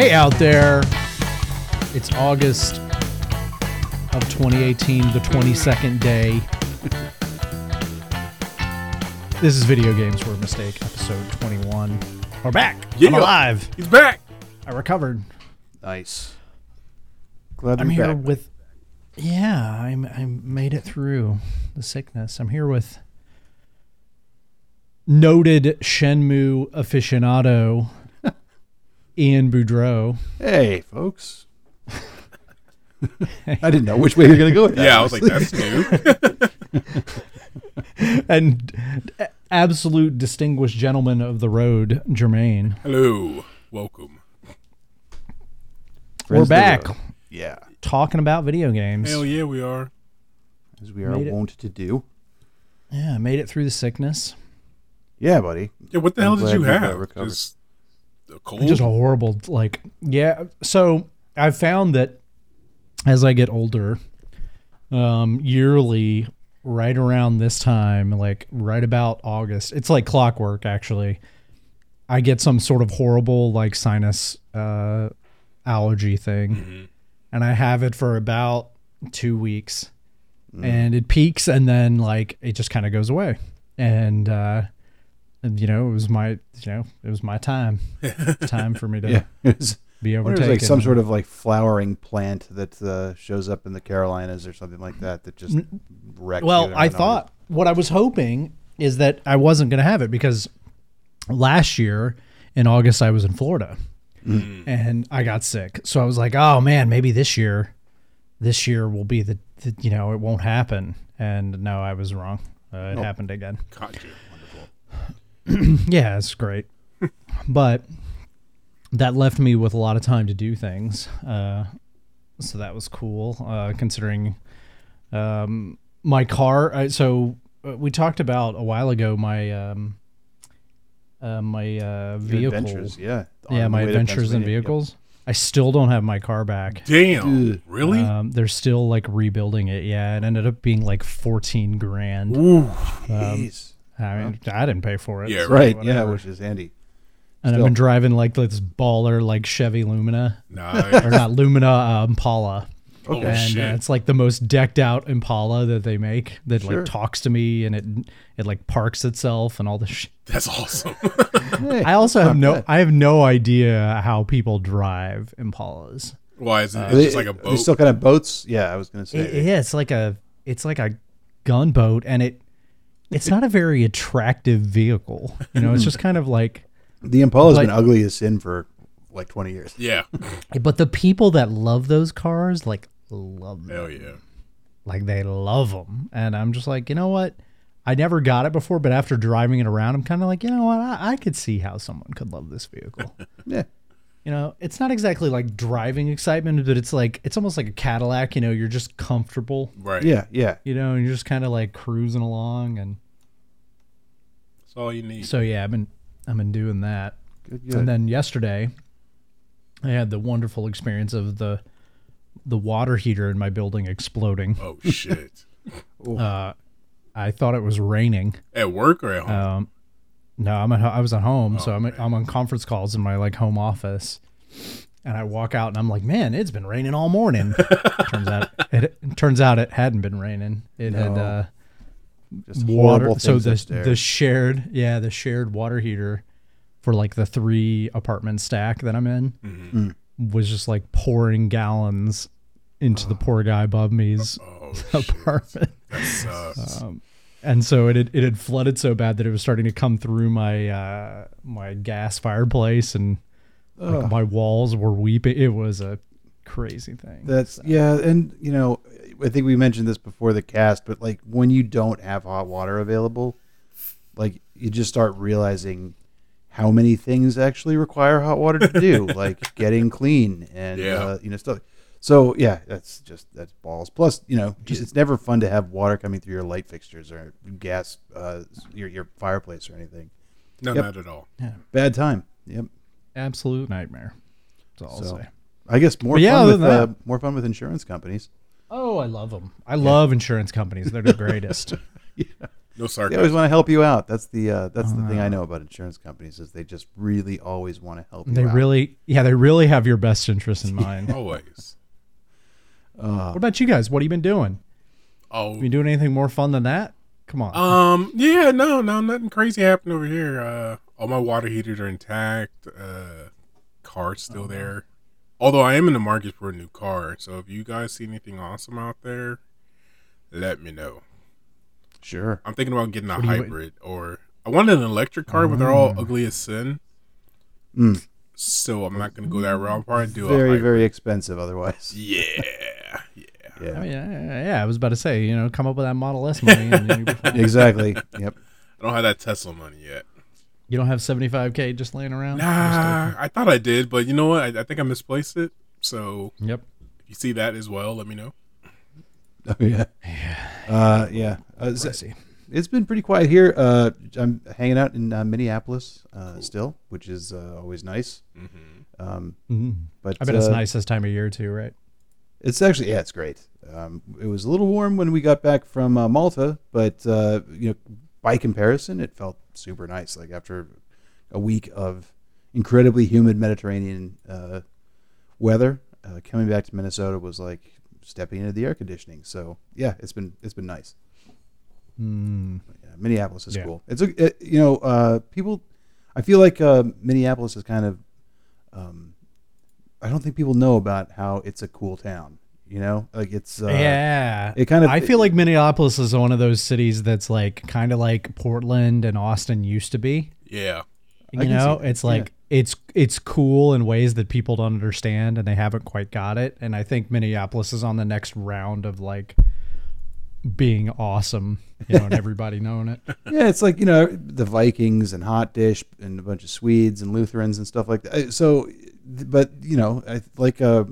Hey out there. It's August of 2018, the 22nd day. this is Video Games Were a Mistake, episode 21. We're back. I'm alive. He's back. I recovered. Nice. Glad to be back. I'm be here back. with. Yeah, I'm, I made it through the sickness. I'm here with noted Shenmue aficionado Ian Boudreau. Hey, folks. I didn't know which way you're going to go with that. Yeah, I was like, that's new. and absolute distinguished gentleman of the road, Jermaine. Hello. Welcome. We're Friends of the back. Yeah, talking about video games. Hell yeah, we are. as we are Made it. wont to do. Yeah, made it through the sickness. Yeah, buddy. Yeah, what the I'm hell did you you have? Just Just a horrible, like, yeah. So I've found that as I get older, um, yearly, right around this time, like right about August, it's like clockwork actually. I get some sort of horrible like sinus uh, allergy thing, Mm-hmm. and I have it for about two weeks, and it peaks, and then like it just kind of goes away, and uh, and, you know it was my you know it was my time, time for me to Yeah. It's, be I wonder if overtaken. like some sort of like flowering plant that uh, shows up in the Carolinas or something like that that just wrecks Well, you I in thought what I was hoping is that I wasn't going to have it because last year in August I was in Florida and I got sick. So I was like, "Oh man, maybe this year this year will be the, the you know, it won't happen." And no, I was wrong. Uh, it happened again. Caught. Wonderful. Yeah, it's great. but that left me with a lot of time to do things. Uh, so that was cool, uh, considering um, my car. Uh, so uh, we talked about a while ago my um, uh, my uh, Your vehicle. adventures. Yeah. on Yeah, my adventures in Pennsylvania. Yep. vehicles. I still don't have my car back. Damn. Ugh. Really? Um, they're still like rebuilding it. Yeah, it ended up being like fourteen grand. Ooh. Jeez. I mean, I didn't pay for it. Yeah, so right. Yeah, which is handy. And I've been driving like this baller, like Chevy Lumina, or not Lumina, uh, Impala. oh, and uh, it's like the most decked out Impala that they make that Sure. like talks to me and it it like parks itself and all this shit. That's awesome. Hey, I also have no bad. I have no idea how people drive Impalas. Why is it it's They- just like a They boat? still kind of boats. Yeah, I was going to say. It- yeah, it's like a it's like a gunboat and it it's not a very attractive vehicle. You know, it's just kind of like The Impala's Like- been ugly as sin for like 20 years. yeah. but the people that love those cars like love them. Hell yeah. like they love them and i'm just like you know what i never got it before but after driving it around i'm kind of like you know what I, I could see how someone could love this vehicle Yeah. You know it's not exactly like driving excitement but it's like it's almost like a cadillac you know you're just comfortable Right. Yeah, yeah. you know and you're just kind of like cruising along and That's all you need. so yeah i've been i've been doing that Good, good. and then yesterday i had the wonderful experience of the the water heater in my building exploding oh shit. uh i thought it was raining At work or at home? Um, no, I'm at, I was at home, so I'm I'm on conference calls in my like home office, and I walk out and I'm like, man, it's been raining all morning. turns out it, it turns out it hadn't been raining. It had uh, Just water. So the upstairs. the shared yeah the shared water heater for like the three apartment stack that I'm in Mm-hmm. was just like pouring gallons into the poor guy above me's oh, apartment. That sucks. Um, and so it had, it had flooded so bad that it was starting to come through my uh, my gas fireplace and like, my walls were weeping. It was a crazy thing. That's yeah, and you know, I think we mentioned this before the cast, but like when you don't have hot water available, like you just start realizing how many things actually require hot water to do, like getting clean and Yeah. uh, you know stuff. So yeah, that's just that's balls. Plus, you know, it's never fun to have water coming through your light fixtures or gas, uh, your your fireplace or anything. no, yep. not at all. Yeah, Bad time. Yep. Absolute nightmare. That's all I'll say. I guess more But yeah, fun with than uh, more fun with insurance companies. Oh, I love them. I love insurance companies. They're the greatest. yeah. No sarcasm. They always want to help you out. That's the uh, that's the thing I know about insurance companies is they just really always want to help you They out. really, yeah, they really have your best interest in mind. Always. Uh, What about you guys? What have you been doing? Oh. You been doing anything more fun than that? Come on. Um. Yeah. No. No. Nothing crazy happened over here. Uh. All my water heaters are intact. Uh. Car's still there. Although I am in the market for a new car, so if you guys see anything awesome out there, let me know. sure. I'm thinking about getting a What do you- hybrid, or I wanted an electric car, but they're all ugly as sin. Mm. So I'm not gonna go that route. I'll probably do a Very hybrid. very expensive otherwise. Yeah. Yeah. Yeah. I mean, yeah, yeah, I was about to say, you know, come up with that Model S money, and you'll be fine. exactly. Yep. I don't have that Tesla money yet. you don't have seventy five k just laying around. Nah, I thought I did, but you know what? I, I think I misplaced it. So Yep. if you see that as well, let me know. Oh yeah. Uh, yeah. Uh, so- it's been pretty quiet here. Uh, I'm hanging out in uh, Minneapolis uh, still, which is uh, always nice. Mm-hmm. Um, Mhm. but I bet it's uh, nice this time of year too, right? It's actually yeah, it's great. Um, it was a little warm when we got back from uh, Malta, but uh, you know, by comparison, it felt super nice. Like after a week of incredibly humid Mediterranean uh, weather, uh, coming back to Minnesota was like stepping into the air conditioning. So yeah, it's been it's been nice. Mm. Yeah, Minneapolis is Yeah. cool. It's a it, you know uh, people. I feel like uh, Minneapolis is kind of. Um, I don't think people know about how it's a cool town. You know, like it's uh, yeah. it kind of- I feel like Minneapolis is one of those cities that's like kind of like Portland and Austin used to be. Yeah. You I know, it's like it's it's cool in ways that people don't understand and they haven't quite got it. And I think Minneapolis is on the next round of like being awesome, you know, and everybody knowing it. yeah, it's like you know the Vikings and Hot Dish and a bunch of Swedes and Lutherans and stuff like that. Uh, So, but you know, like uh,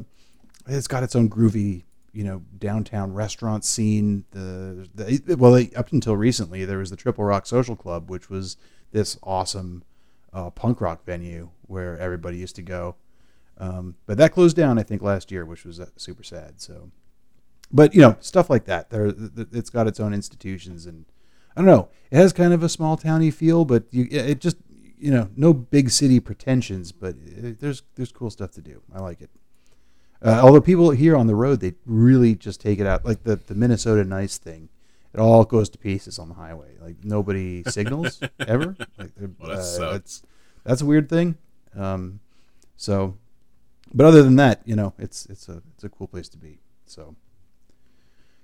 it's got its own groovy you know downtown restaurant scene. The, the well, they, up until recently, there was the Triple Rock Social Club, which was this awesome uh, punk rock venue where everybody used to go. Um, but that closed down, I think, last year, which was uh, super sad. So, but you know, stuff like that. There, th- th- it's got its own institutions, and I don't know. It has kind of a small towny feel, but you, it just, you know, no big city pretensions. But it, there's there's cool stuff to do. I like it. Uh, although people here on the road, they really just take it out, like the the Minnesota nice thing. It all goes to pieces on the highway. Like nobody signals ever. Like Well, that uh, sucks. that's that's a weird thing. Um, so, but other than that, you know, it's it's a it's a cool place to be. So,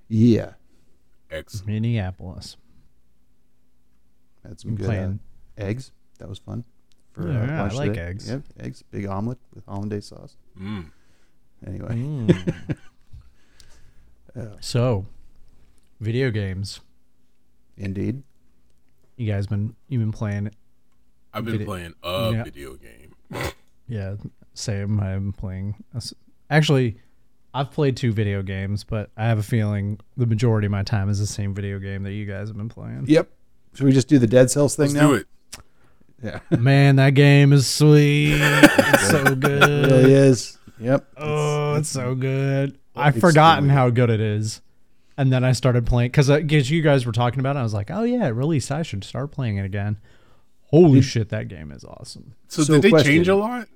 yeah, Excellent. Minneapolis. had some good playing? uh, eggs. That was fun. For, Yeah, I lunch like today. eggs. Yep, eggs, big omelet with hollandaise sauce. Mm. Anyway, Mm. so, video games. indeed. You guys been you been playing? I've been Video- playing a yeah. video game. Yeah, same. I'm playing. a s- Actually, I've played two video games, but I have a feeling the majority of my time is the same video game that you guys have been playing. Yep. Should we just do the Dead Cells thing Let's now? do it. Yeah, Man, that game is sweet. it's so it good. really is. Yep. Oh, it's so good. I've Extremely forgotten how good it is. And then I started playing because because you guys were talking about it. I was like, oh yeah, it released. I should start playing it again. Holy shit, that game is awesome. So, So did they question. change a lot?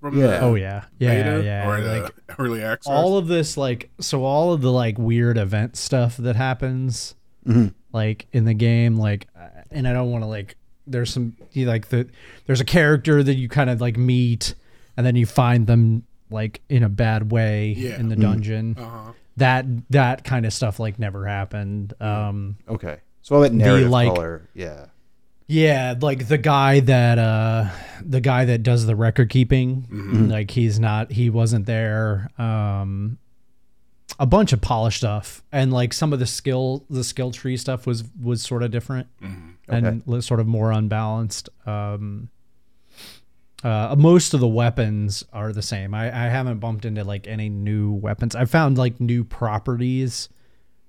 From Yeah. the Oh yeah, yeah, beta yeah. or the like early access? all of this, like so, all of the like weird event stuff that happens, Mhm. like in the game, like, uh, and I don't want to like. There's some you like the there's a character that you kind of like meet, and then you find them like in a bad way Yeah. in the dungeon. uh-huh. that that kind of stuff like never happened. Um, Okay. So all that narrative like- color. Yeah. yeah, like the guy that uh, the guy that does the record keeping, Mm-hmm. like he's not, he wasn't there. Um, a bunch of polish stuff and like some of the skill, the skill tree stuff was was sort of different Mm-hmm. And li- sort of more unbalanced. Um, uh, most of the weapons are the same. I, I haven't bumped into like any new weapons. I found like new properties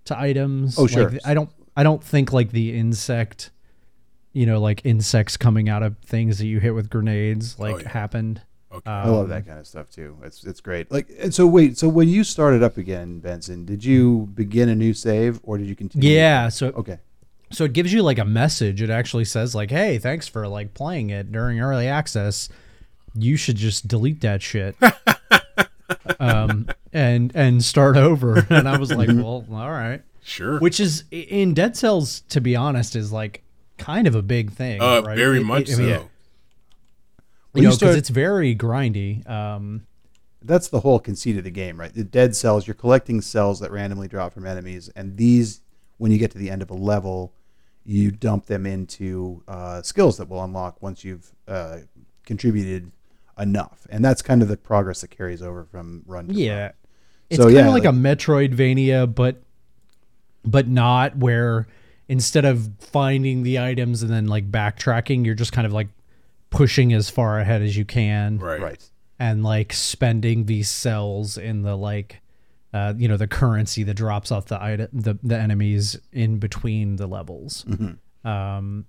to items. Oh, sure. Like, I don't I don't think like the insect, you know, like insects coming out of things that you hit with grenades like Oh, yeah. happened. Okay. I love that kind of stuff too. It's it's great. Like and so wait, so when you started up again, Benson, did you begin a new save or did you continue? Yeah, so Okay. So it gives you like a message. It actually says like, "Hey, thanks for like playing it during early access. You should just delete that shit." um and and start over. And I was like, "Well, all right." Sure. Which is in Dead Cells to be honest is like kind of a big thing, uh, right? very It- much it- I mean, so. When You you know, because it's very grindy. Um, That's the whole conceit of the game, right? The dead cells, you're collecting cells that randomly drop from enemies, and these, when you get to the end of a level, you dump them into uh, skills that will unlock once you've uh, contributed enough, and that's kind of the progress that carries over from run. To Yeah. run. It's So, kind of like, like- a Metroidvania, but but not where instead of finding the items and then like backtracking, you're just kind of like pushing as far ahead as you can right. right. and like spending these cells in the like uh, you know the currency that drops off the item the, the enemies in between the levels. Um,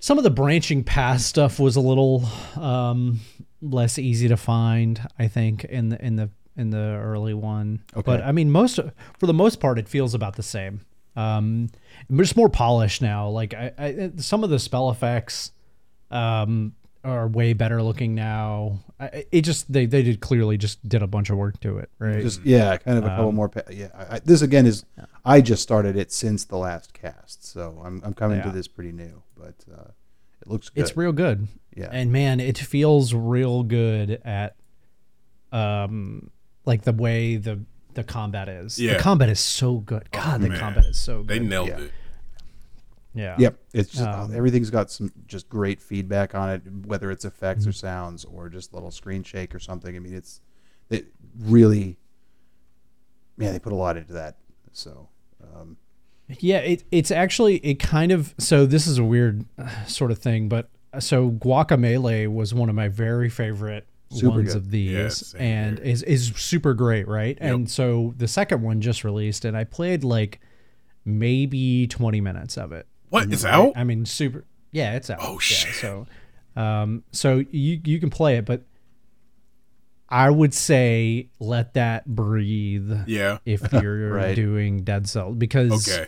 some of the branching path stuff was a little um, less easy to find, I think, in the in the in the early one. Okay. But I mean, most for the most part, it feels about the same. Um, just more polished now. Like I, I, some of the spell effects um, are way better looking now. It just they they did clearly just did a bunch of work to it, right? Just yeah, kind of a Um, couple more. Pa- yeah, I, I, this again is I just started it since the last cast, so I'm I'm coming to this pretty new, but uh, it looks good. it's real good. Yeah. And man, it feels real good at um like the way the the combat is. Yeah. The combat is so good. God, the man. combat is so good. They nailed Yeah. it. Yeah. Yep, it's just Um, everything's got some just great feedback on it, whether it's effects Mm-hmm. or sounds or just a little screen shake or something. I mean, it's it really, man, they put a lot into that. So, um, Yeah, it, it's actually it kind of so this is a weird uh, sort of thing, but uh, so Guacamelee was one of my very favorite Super ones good. of these, Yeah, same and here. is is super great, right? And so the second one just released, and I played like maybe twenty minutes of it. What? It's out? I mean, super. Yeah, it's out. Oh, Yeah, shit. so, um, so you you can play it, but I would say let that breathe Yeah. if you're Right. doing Dead Cells because Okay.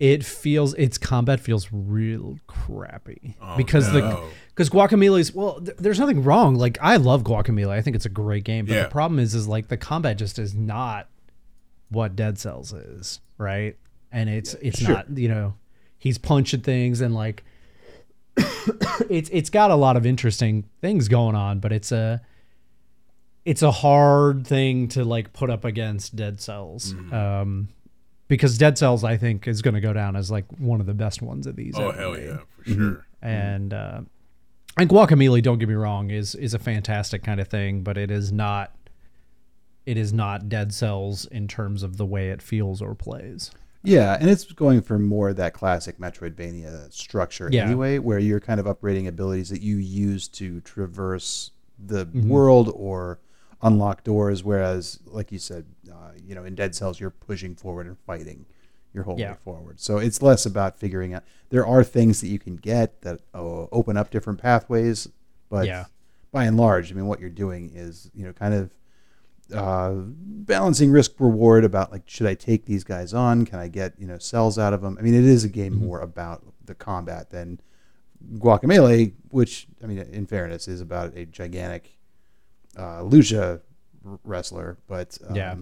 it feels its combat feels real crappy Oh, because the no. because guacamelee well th- there's nothing wrong like i love guacamole i think it's a great game but Yeah. the problem is is like the combat just is not what dead cells is right and it's it's sure. not you know he's punching things and like it's it's got a lot of interesting things going on but it's a it's a hard thing to like put up against dead cells Mm-hmm. um because dead cells i think is going to go down as like one of the best ones of these Oh ever hell made. yeah, for sure. and uh and guacamole don't get me wrong is is a fantastic kind of thing but it is not it is not dead cells in terms of the way it feels or plays yeah, and it's going for more of that classic Metroidvania structure Yeah. anyway, where you're kind of upgrading abilities that you use to traverse the Mm-hmm. world or unlock doors. Whereas, like you said, uh, you know, in Dead Cells, you're pushing forward and fighting your whole Yeah. way forward. So it's less about figuring out. There are things that you can get that uh, open up different pathways, but Yeah. by and large, I mean, what you're doing is, you know, kind of uh, balancing risk reward about like, should I take these guys on? Can I get, you know, cells out of them? I mean, it is a game more about the combat than Guacamole, which, I mean, in fairness, is about a gigantic uh, lucha wrestler. But um, Yeah.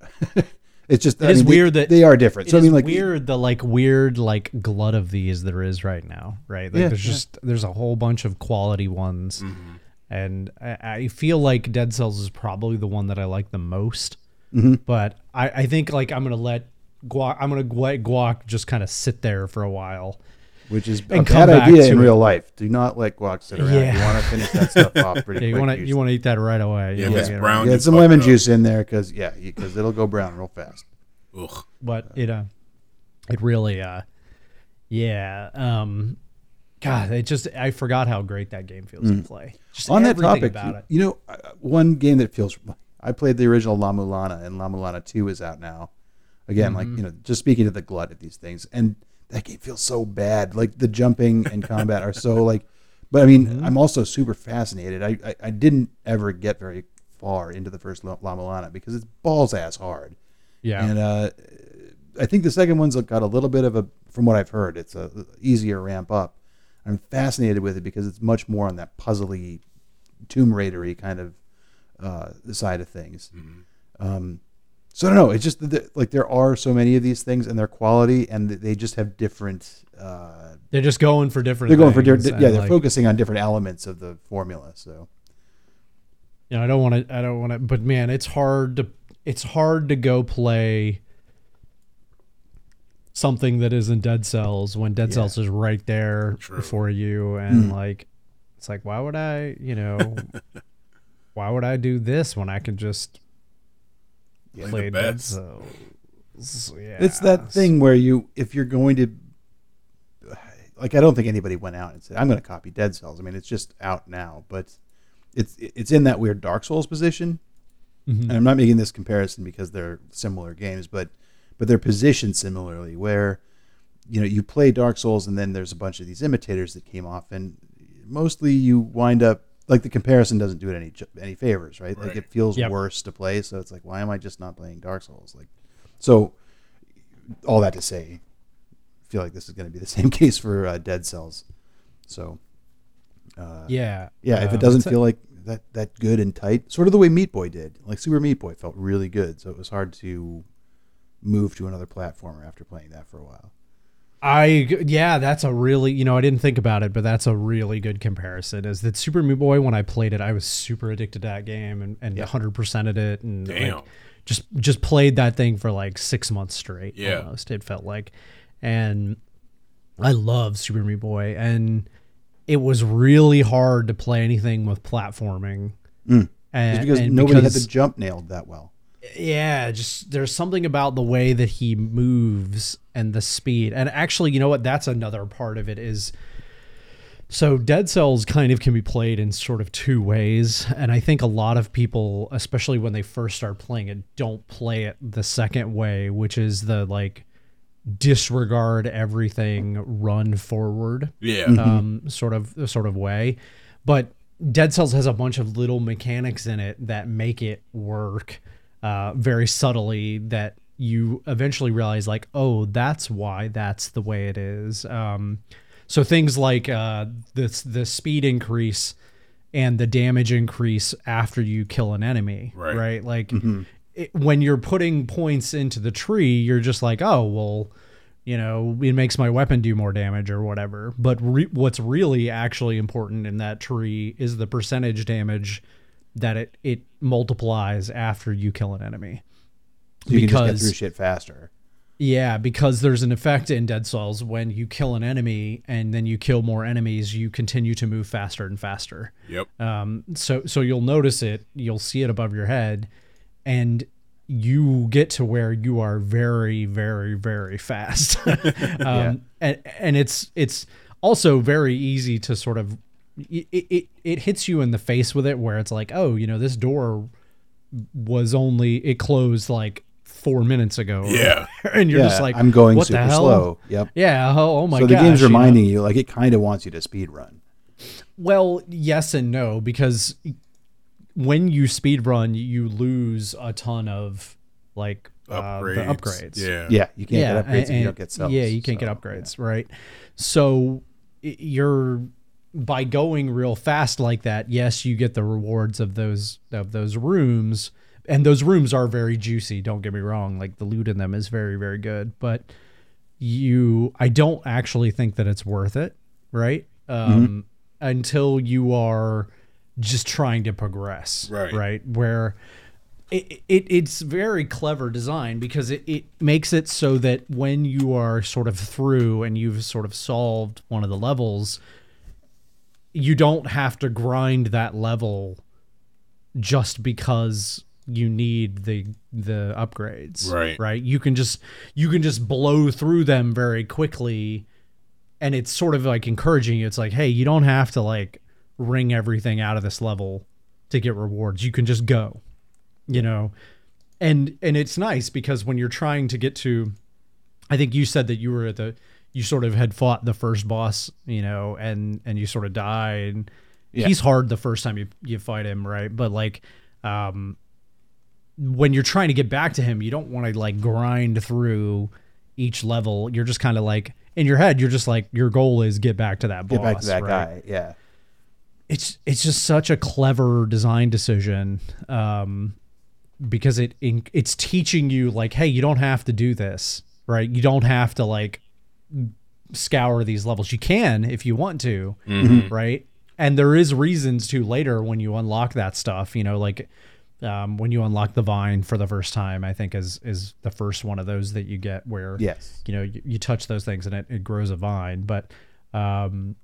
it's just, It I is mean, they- weird that- they are different. It's So, I mean, like, weird the like weird like glut of these there is right now right like Yeah, there's yeah. just there's a whole bunch of quality ones Mm-hmm. And I, I feel like dead cells is probably the one that i like the most Mm-hmm. but I, I think like i'm gonna let guac i'm gonna let guac just kind of sit there for a while which is a and come bad idea in it. real life. Do not let guac sit around. Yeah. You want to finish that stuff off pretty yeah, you quick. want to usually. you want to eat that right away Yeah, You if it's wanna get brown, Get some lemon up. juice in there because yeah, because it'll go brown real fast. Ugh. but it uh it really uh yeah um god it just i forgot how great that game feels to play just Mm. On that topic, about it you know, uh, one game that feels. I played the original La Mulana, and La Mulana Two is out now. Again, like Mm-hmm. you know, just speaking to the glut of these things, and that game feels so bad. Like the jumping and combat are so like. But I mean, Mm-hmm. I'm also super fascinated. I, I I didn't ever get very far into the first La La Mulana because it's balls ass hard. yeah And uh, I think the second one's got a little bit of a from what I've heard, it's a easier ramp up. I'm fascinated with it because it's much more on that puzzly, Tomb Raidery kind of uh, side of things. Um, so I don't know. It's just that, like there are so many of these things and their quality, and they just have different. Uh, They're just going for different. they're going for things, different. Yeah, they're like, focusing on different elements of the formula. So You know, I don't want to. I don't want to. But man, it's hard to. It's hard to go play something that isn't Dead Cells when Dead Yeah. Cells is right there True. for you, and Mm. like, it's like, why would I? You know, why would I do this when I can just Play play the Dead. Cells? Yeah, it's that thing where you, if you're going to, like, I don't think anybody went out and said, "I'm going to copy Dead Cells." I mean, it's just out now, but it's it's in that weird Dark Souls position. Mhm. and I'm not making this comparison because they're similar games, but but they're positioned similarly. Where you know you play Dark Souls, and then there's a bunch of these imitators that came off, and mostly you wind up like the comparison doesn't do it any any favors, right? Like it feels Yep. worse to play, so it's like why am I just not playing Dark Souls? Like so, all that to say, I feel like this is going to be the same case for uh, Dead Cells. So uh, Yeah, yeah, if um, it doesn't it's a- feel like that that good and tight, sort of the way Meat Boy did. Like Super Meat Boy felt really good, so it was hard to move to another platformer after playing that for a while. I yeah, that's a really you know I didn't think about it, but that's a really good comparison. Is that Super Meat Boy? When I played it, I was super addicted to that game and and Yeah. hundred percented it and like, Damn. just just played that thing for like six months straight. Yeah. almost it felt like, and I love Super Meat Boy, and it was really hard to play anything with platforming. Mm. And, Just because and nobody because- had the jump nailed that well. Yeah, just there's something about the way that he moves and the speed. And actually, you know what? That's another part of it is so Dead Cells kind of can be played in sort of two ways. And I think a lot of people, especially when they first start playing it, don't play it the second way, which is the like disregard everything, run forward Yeah. um, sort of sort of way. But Dead Cells has a bunch of little mechanics in it that make it work uh, very subtly. That you eventually realize, like, oh, that's why that's the way it is. Um, so things like uh, the the speed increase and the damage increase after you kill an enemy, Right. right? Like it, when you're putting points into the tree, you're just like, oh, well, you know, it makes my weapon do more damage or whatever. But re- what's really actually important in that tree is the percentage damage that it it multiplies after you kill an enemy. So you can just get Because- through shit faster. Yeah, because there's an effect in Dead Cells when you kill an enemy and then you kill more enemies, you continue to move faster and faster. Yep. Um, so so you'll notice it, you'll see it above your head, and you get to where you are very, very, very fast. um, and and it's it's also very easy to sort of it, it it hits you in the face with it where it's like, oh, you know, this door was only it closed like four minutes ago. Yeah. and you're yeah, just like, I'm going what super the hell? slow. Yep. Yeah. Oh, oh my god so god. the game's reminding you, like it kind of wants you to speed run. Well, yes and no, because when you speed run, you lose a ton of like uh, the Upgrades. upgrades. Yeah. Yeah, you can't get upgrades if and- you don't get cells. Yeah, you can't so, get upgrades, right? So i- you're by going real fast like that. Yes, you get the rewards of those of those rooms, and those rooms are very juicy. Don't get me wrong; like the loot in them is very very good, but you, I don't actually think that it's worth it, right? Um, Until you are just trying to progress, Right. Right, where it, it it's very clever design because it, it makes it so that when you are sort of through and you've sort of solved one of the levels you don't have to grind that level just because you need the the upgrades Right. right? You can just you can just blow through them very quickly and it's sort of like encouraging you. It's like hey you don't have to like wring everything out of this level to get rewards. You can just go you know? And and it's nice because when you're trying to get to i think you said that you were at the you sort of had fought the first boss you know and and you sort of died Yeah. he's hard the first time you you fight him right but like um when you're trying to get back to him you don't want to like grind through each level you're just kind of like in your head you're just like your goal is get back to that boss. Get back to that right? guy. Yeah. It's it's just such a clever design decision. Um, because it it's teaching you like, hey, you don't have to do this, right? You don't have to like scour these levels. You can if you want to, right? And there is reasons to later when you unlock that stuff. You know, like um, when you unlock the vine for the first time, I think is is the first one of those that you get where Yes. you know you, you touch those things and it, it grows a vine, but um,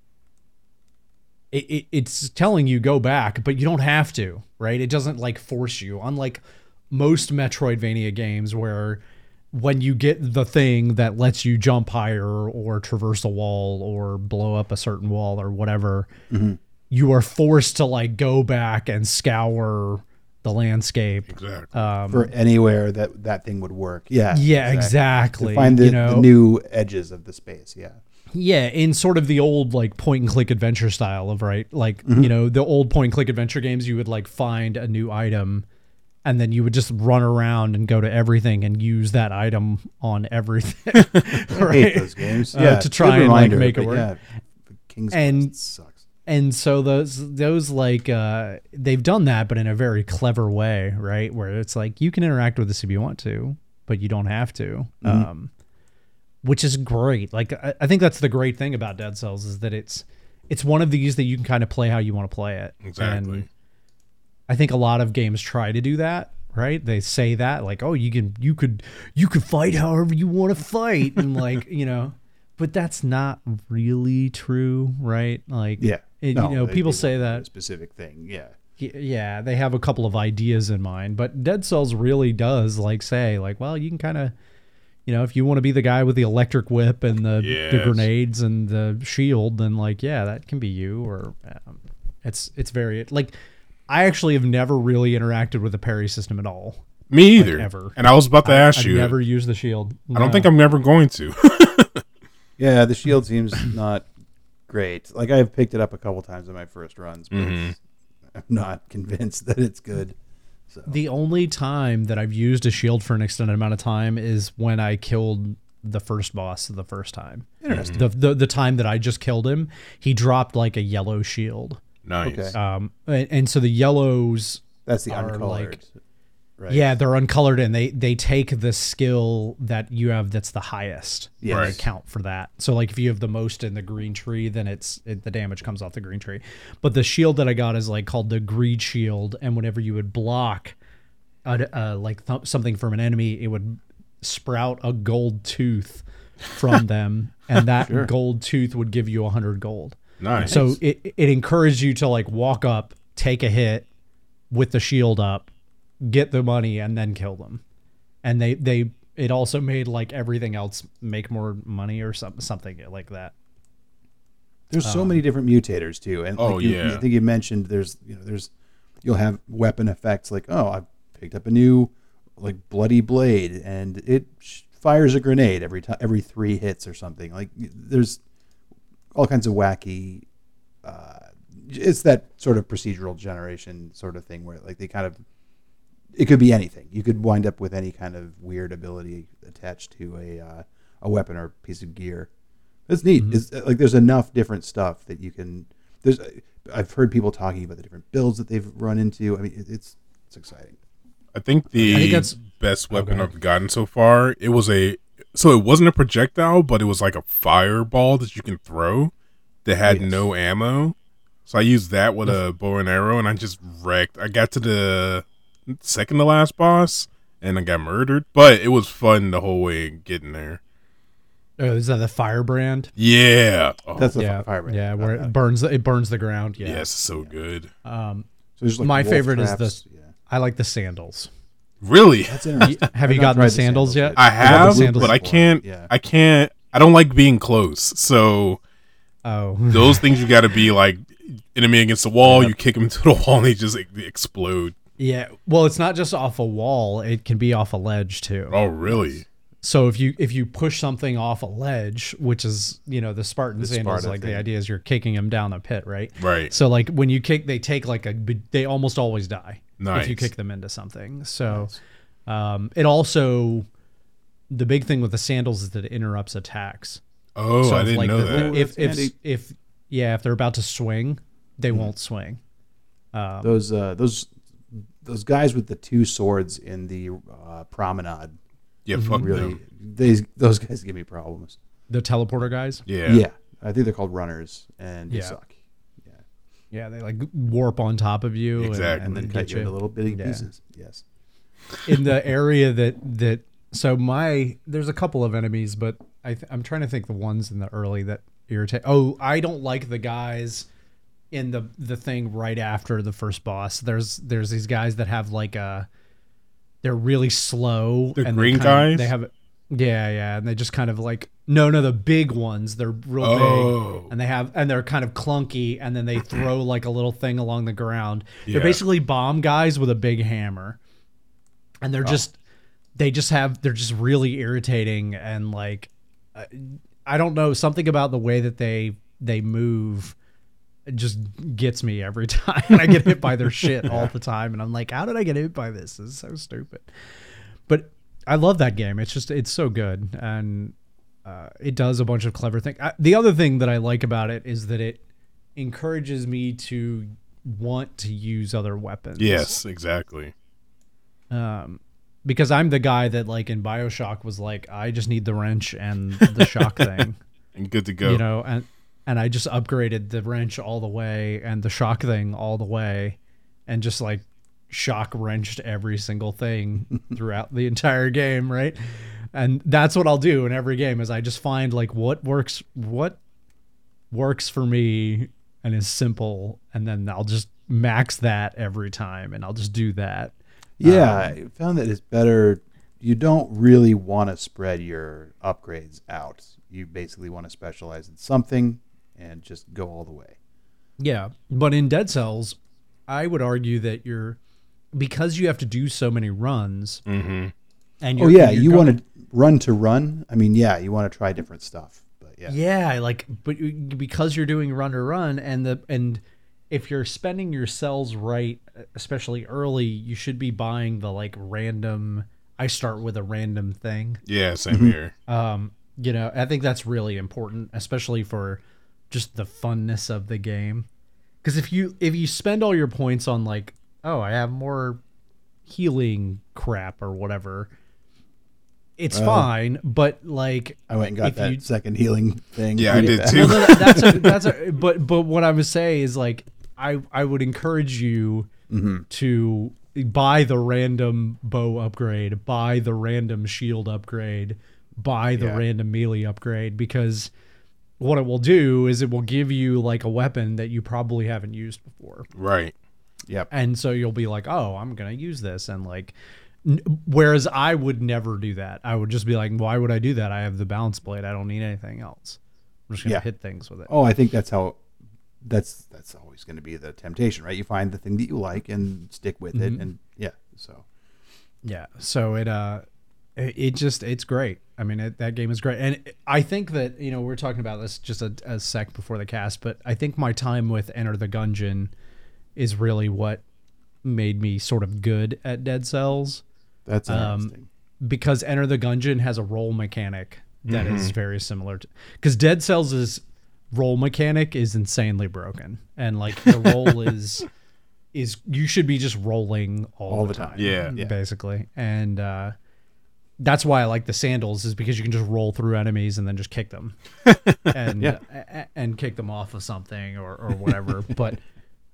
it, it it's telling you go back, but you don't have to, right? It doesn't like force you, unlike most Metroidvania games where when you get the thing that lets you jump higher or traverse a wall or blow up a certain wall or whatever, you are forced to like go back and scour the landscape. Exactly. Um, For anywhere that that thing would work. Yeah. yeah, exactly. To find the, you know, the new edges of the space. Yeah. Yeah, in sort of the old like point and click adventure style of right, like Mm-hmm. you know the old point and click adventure games, you would like find a new item, and then you would just run around and go to everything and use that item on everything, I right? hate those games. Uh, yeah. to try good and, like, make it work. Yeah. King's And- Quest sucks. And so those those like uh, they've done that, but in a very clever way, right? Where it's like you can interact with this if you want to, but you don't have to. Um, which is great. Like I, I think that's the great thing about Dead Cells is that it's it's one of these that you can kind of play how you want to play it. Exactly. And I think a lot of games try to do that, right? They say that like, "Oh, you can you could you could fight however you want to fight." and like, you know, but that's not really true, right? Like Yeah. it- No, you know, they- people they say that specific thing. Yeah. Yeah they have a couple of ideas in mind but dead cells really does like say like well you can kind of you know if you want to be the guy with the electric whip and the, the grenades and the shield then like yeah that can be you or um, it's it's very like i actually have never really interacted with the parry system at all Me either. ever. And I was about to ask i've you. never used the shield I don't think I'm never going to. Yeah, the shield seems not great. Like I've picked it up a couple times in my first runs, but Mm-hmm. I'm not convinced that it's good. So The only time that I've used a shield for an extended amount of time is when I killed the first boss the first time. Interesting. The, the the time that I just killed him, he dropped like a yellow shield. Nice. Okay. Um, and, and so the yellows, that's the uncolored. like- right. yeah, they're uncolored, and they they take the skill that you have that's the highest. Yes. and they Right. count for that. So like if you have the most in the green tree, then it's it, the damage comes off the green tree. But the shield that I got is like called the greed shield, and whenever you would block, a, uh, like th- something from an enemy, it would sprout a gold tooth from them, and that gold tooth would give you a hundred gold. Nice. So it it encouraged you to like walk up, take a hit with the shield up, get the money, and then kill them. And they they it also made like everything else make more money or something something like that. There's so um, many different mutators too, and Oh, like you, yeah. I think you mentioned there's you know there's you'll have weapon effects like oh I picked up a new like bloody blade and it sh- fires a grenade every time every three hits or something like there's all kinds of wacky. Uh, it's that sort of procedural generation sort of thing where like they kind of it could be anything. You could wind up with any kind of weird ability attached to a uh, a weapon or piece of gear. It's neat. It's uh, like there's enough different stuff that you can. There's I've heard people talking about the different builds that they've run into. I mean, it, it's it's exciting. I think the I think that's- best weapon ahead. I've gotten so far. It was a so it wasn't a projectile, but it was like a fireball that you can throw that had Yes. no ammo. So I used that with a bow and arrow, and I just wrecked. I got to the second to last boss, and I got murdered. But it was fun the whole way getting there. Oh, is that the firebrand? Yeah. Oh, That's the yeah, fire brand. yeah, where Uh, it burns the, it burns the ground. Yeah. yes, so good. Um, so like, my wolf favorite is traps. this- Yeah. I like the sandals. Really, That's interesting. Have you gotten the tried sandals yet? I got the have, sandals but I can't. Yeah. I can't. I don't like being close. So Oh, those things you got to be like enemy against the wall. You kick them to the wall and they just like, they explode. yeah. Well, it's not just off a wall; it can be off a ledge too. Oh, really? So if you if you push something off a ledge, which is you know the Spartan The sandals, Sparta like the idea is you're kicking them down a pit, right? Right. So like when you kick, they take like a they almost always die if you kick them into something. So um, it also the big thing with the sandals is that it interrupts attacks. Oh, I if, didn't like, know the- that. If That's if if yeah, if they're about to swing, they Mm-hmm. won't swing. Um, Those uh, those those guys with the two swords in the uh, promenade Yeah, Mm-hmm. fuck really them. they those guys give me problems. the teleporter guys. Yeah. Yeah. I think they're called runners and they Yeah. suck. Yeah. Yeah, they like warp on top of you and- Exactly. And then cut you into little bitty Yeah. pieces. Yes. in the area that that so my there's a couple of enemies but I th- I'm trying to think the ones in the early that irritate oh I don't like the guys in the the thing right after the first boss there's there's these guys that have like a they're really slow The they green kind of- guys? they have yeah yeah and they just kind of like no no the big ones they're real Oh. big and they have and they're kind of clunky and then they throw like a little thing along the ground Yeah. they're basically bomb guys with a big hammer and they're just they just have they're just really irritating and like I don't know something about the way that they they move just gets me every time I get hit by their shit all the time and I'm like how did I get hit by this this is so stupid but I love that game. It's just it's so good. And uh, it does a bunch of clever things I, the other thing that I like about it is that it encourages me to want to use other weapons. Yes, exactly. um, because I'm the guy that like in Bioshock was like, I just need the wrench and the shock thing, And good to go. you know, and and I just upgraded the wrench all the way and the shock thing all the way, and just like shock wrenched every single thing throughout the entire game, right? And that's what I'll do in every game is I just find like what works what works for me and is simple, and then I'll just max that every time, and I'll just do that. Yeah, Um, I found that it's better. You don't really want to spread your upgrades out. You basically want to specialize in something and just go all the way. Yeah, but in Dead Cells, I would argue that you're because you have to do so many runs, mm-hmm. and Oh you're, yeah, you're you going- want to run to run. I mean, yeah, you want to try different stuff. But yeah, yeah, like but because you're doing run to run, and the and if you're spending your cells right, especially early, you should be buying the like random. I start with a random thing. Yeah, same Mm-hmm. here. Um, you know, I think that's really important, especially for just the funness of the game. Because if you if you spend all your points on like, oh, I have more healing crap or whatever, it's fine. But like, I went and got If that you- second healing thing. Yeah, I did back. too. well, that's a, that's a, but but what I would say is like, I I would encourage you mm-hmm. to buy the random bow upgrade, buy the random shield upgrade, buy the Yeah. random melee upgrade because what it will do is it will give you like a weapon that you probably haven't used before. Right. Yep. And so you'll be like, "Oh, I'm going to use this." And like n- whereas I would never do that. I would just be like, "Why would I do that? I have the balance blade. I don't need anything else." I'm just going to Yeah. hit things with it. Oh, I think that's how. That's that's always going to be the temptation, right? You find the thing that you like and stick with Mm-hmm. it, and yeah. So Yeah. So it uh it, it just it's great. I mean, it, that game is great. And I think that, you know, we're talking about this just a, a sec before the cast, but I think my time with Enter the Gungeon is really what made me sort of good at Dead Cells that's Um, interesting. because Enter the Gungeon has a roll mechanic that is Mm-hmm. very similar to because Dead Cells is roll mechanic is insanely broken and like the roll is is you should be just rolling all, All the, the time. time Yeah. Yeah. basically and uh that's why I like the sandals is because you can just roll through enemies and then just kick them and Yeah. a- a- and kick them off of something or, or whatever but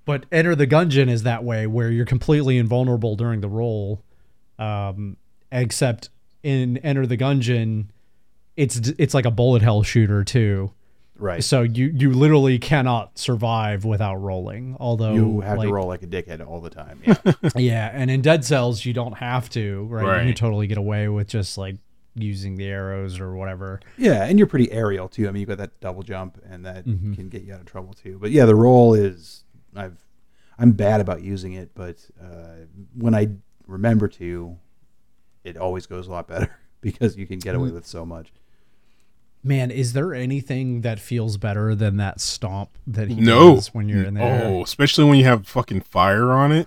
but enter the gungeon is that way where you're completely invulnerable during the roll um except in enter the gungeon it's it's like a bullet hell shooter too Right. so you you literally cannot survive without rolling although you have like, to roll like a dickhead all the time. Yeah. yeah and in dead cells you don't have to right, you can totally get away with just like using the arrows or whatever yeah, and you're pretty aerial too. I mean, you got that double jump, and that Mm-hmm. can get you out of trouble too. But yeah, the roll is I've I'm bad about using it, but uh, when I remember to, it always goes a lot better because you can get away with so much. Man, is there anything that feels better than that stomp that he No. does when you're in there? Oh, especially when you have fucking fire on it.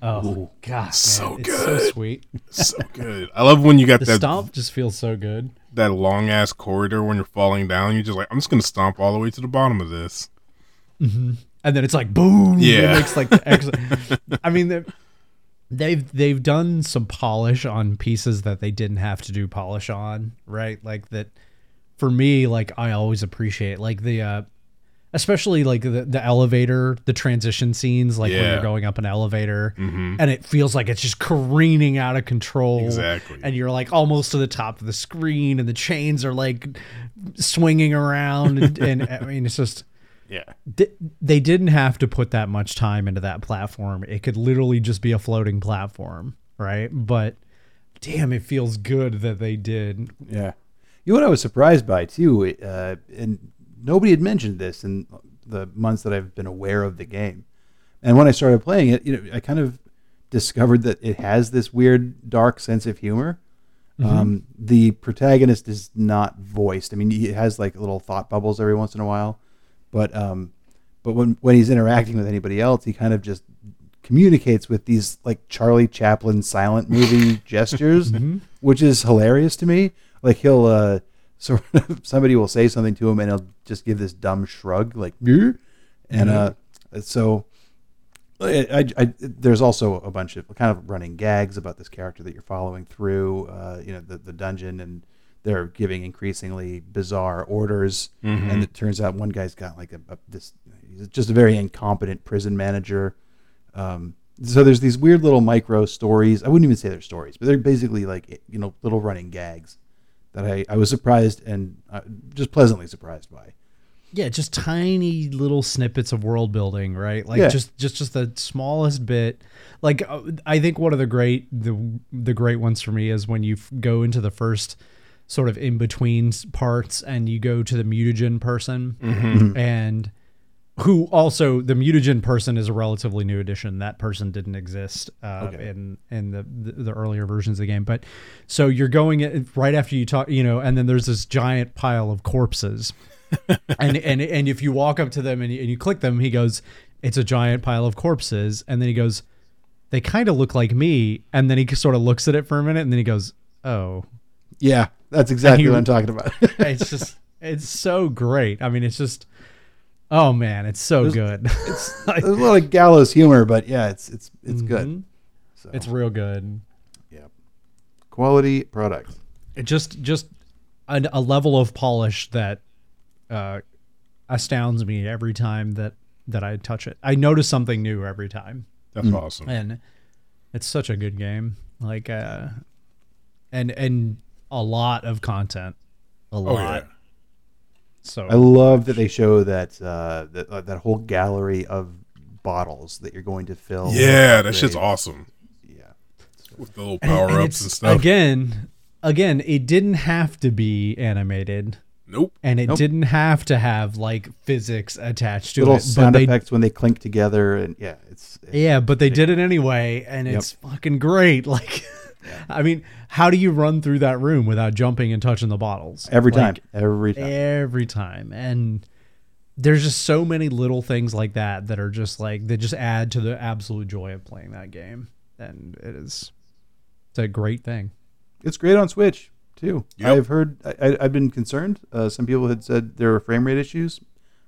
Oh, God, man, so it's so good. sweet. So good. I love when you got The that. stomp just feels so good. that long ass corridor when you're falling down. You're just like, I'm just gonna stomp all the way to the bottom of this. And then it's like boom. Yeah. it makes like the ex- I mean, they've- they've they've done some polish on pieces that they didn't have to do polish on, right? Like that. For me, like I always appreciate like the, uh especially like the the elevator, the transition scenes, like when you're going up an elevator, Mhm. and it feels like it's just careening out of control. Exactly. And you're like almost to the top of the screen, and the chains are like swinging around, and, and I mean, it's just Yeah. di- they didn't have to put that much time into that platform. It could literally just be a floating platform, right? But damn, it feels good that they did. Yeah. You know what I was surprised by too, uh, and nobody had mentioned this in the months that I've been aware of the game. And when I started playing it, you know, I kind of discovered that it has this weird, dark sense of humor. Um, the protagonist is not voiced. I mean, he has like little thought bubbles every once in a while, but um, but when when he's interacting with anybody else, he kind of just communicates with these like Charlie Chaplin silent movie gestures, which is hilarious to me. Like he'll uh, sort of somebody will say something to him and he'll just give this dumb shrug, like and uh, so I, I, I, there's also a bunch of kind of running gags about this character that you're following through, uh, you know, the, the dungeon, and they're giving increasingly bizarre orders. And it turns out one guy's got like a, a this, he's just a very incompetent prison manager. Um, so there's these weird little micro stories. I wouldn't even say they're stories, but they're basically like you know little running gags that I, I was surprised and uh, just pleasantly surprised by. Yeah, just tiny little snippets of world building, right? Like Yeah. just just just the smallest bit. Like uh, I think one of the great the the great ones for me is when you f- go into the first sort of in between parts and you go to the mutagen person and who also the mutagen person is a relatively new addition. That person didn't exist uh, Okay. in in the, the the earlier versions of the game. But so you're going in- right after you talk, you know, and then there's this giant pile of corpses, and and and if you walk up to them and you, and you click them, he goes, "It's a giant pile of corpses," and then he goes, "They kind of look like me," and then he sort of looks at it for a minute, and then he goes, "Oh." Yeah, that's exactly he- what I'm talking about. It's just it's so great. I mean, it's just. Oh man, it's so good. It's There's a lot of gallows humor, but yeah, it's it's it's good. Mhm. So It's real good. yeah, quality product. It just just a, a level of polish that uh, astounds me every time that that I touch it. I notice something new every time, That's awesome. and it's such a good game. Like uh, and and a lot of content, a Oh lot. yeah. So I love that they show that uh, that uh, that whole gallery of bottles that you're going to fill. Yeah, with that shit's upgrades. awesme Yeah, with the little power and ups it's- and stuff. Again, again, it didn't have to be animated. Nope. And it Nope. didn't have to have like physics attached to little it, Little sound they effects when they clink together, and yeah, it's Yeah, but they did it anyway, and Yep. it's fucking great. Like, I mean, how do you run through that room without jumping and touching the bottles every time, every time. Every time, and there's just so many little things like that that are just like that just add to the absolute joy of playing that game, and it is it's a great thing. It's great on Switch too. Yep. I've heard. I, I, I've been concerned. Uh, some people had said there were frame rate issues.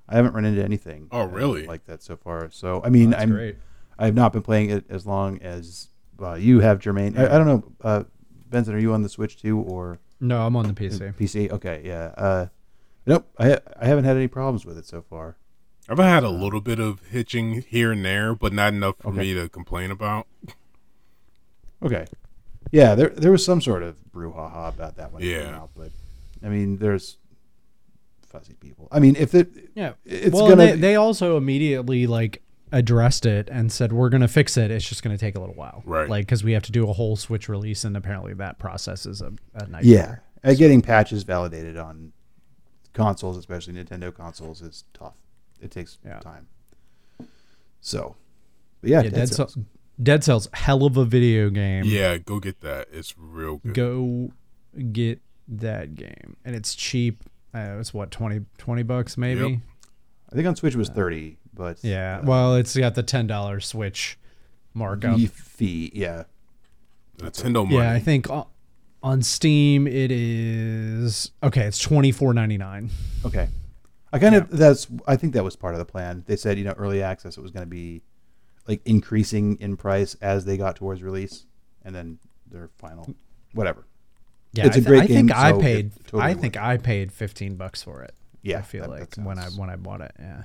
I haven't run into anything. Oh, uh, really? like that so far. So I mean, That's I'm great. I have not been playing it as long as uh, you have, Jermaine. I, I don't know, uh, Benson. Are you on the Switch too, or No, I'm on the PC. PC? Okay, yeah. Uh, nope. I I haven't had any problems with it so far. I've had a little bit of hitching here and there, but not enough for Okay. me to complain about. Okay. Yeah, there there was some sort of brouhaha about that one. it came Yeah. out, but I mean, there's fuzzy people. I mean, if it Yeah. it's well, gonna and they, they also immediately like addressed it and said we're going to fix it. It's just going to take a little while, Right. Like because we have to do a whole Switch release, and apparently that process is a, a nightmare. yeah, uh, getting patches validated on consoles, especially Nintendo consoles, is tough. It takes Yeah. time. So, but yeah, Yeah, Dead Dead, Cells. Cells. Dead Cells, hell of a video game. Yeah, go get that. It's real good. Go get that game, and it's cheap. Uh, it's what 20, 20 bucks maybe. Yep. I think on Switch it was thirty, but Yeah. uh, Well, it's got the ten dollar Switch markup. the fee, yeah. Nintendo money. Yeah, I think on, On Steam, it is okay. It's twenty four ninety nine. Okay. I kind of that's I think that was part of the plan. They said, you know, early access it was going to be like increasing in price as they got towards release and then their final whatever. Yeah, It's a I, th- great I think game, I so paid. totally I think worth I paid fifteen bucks for it. Yeah, I feel that- like that when I when I bought it. Yeah.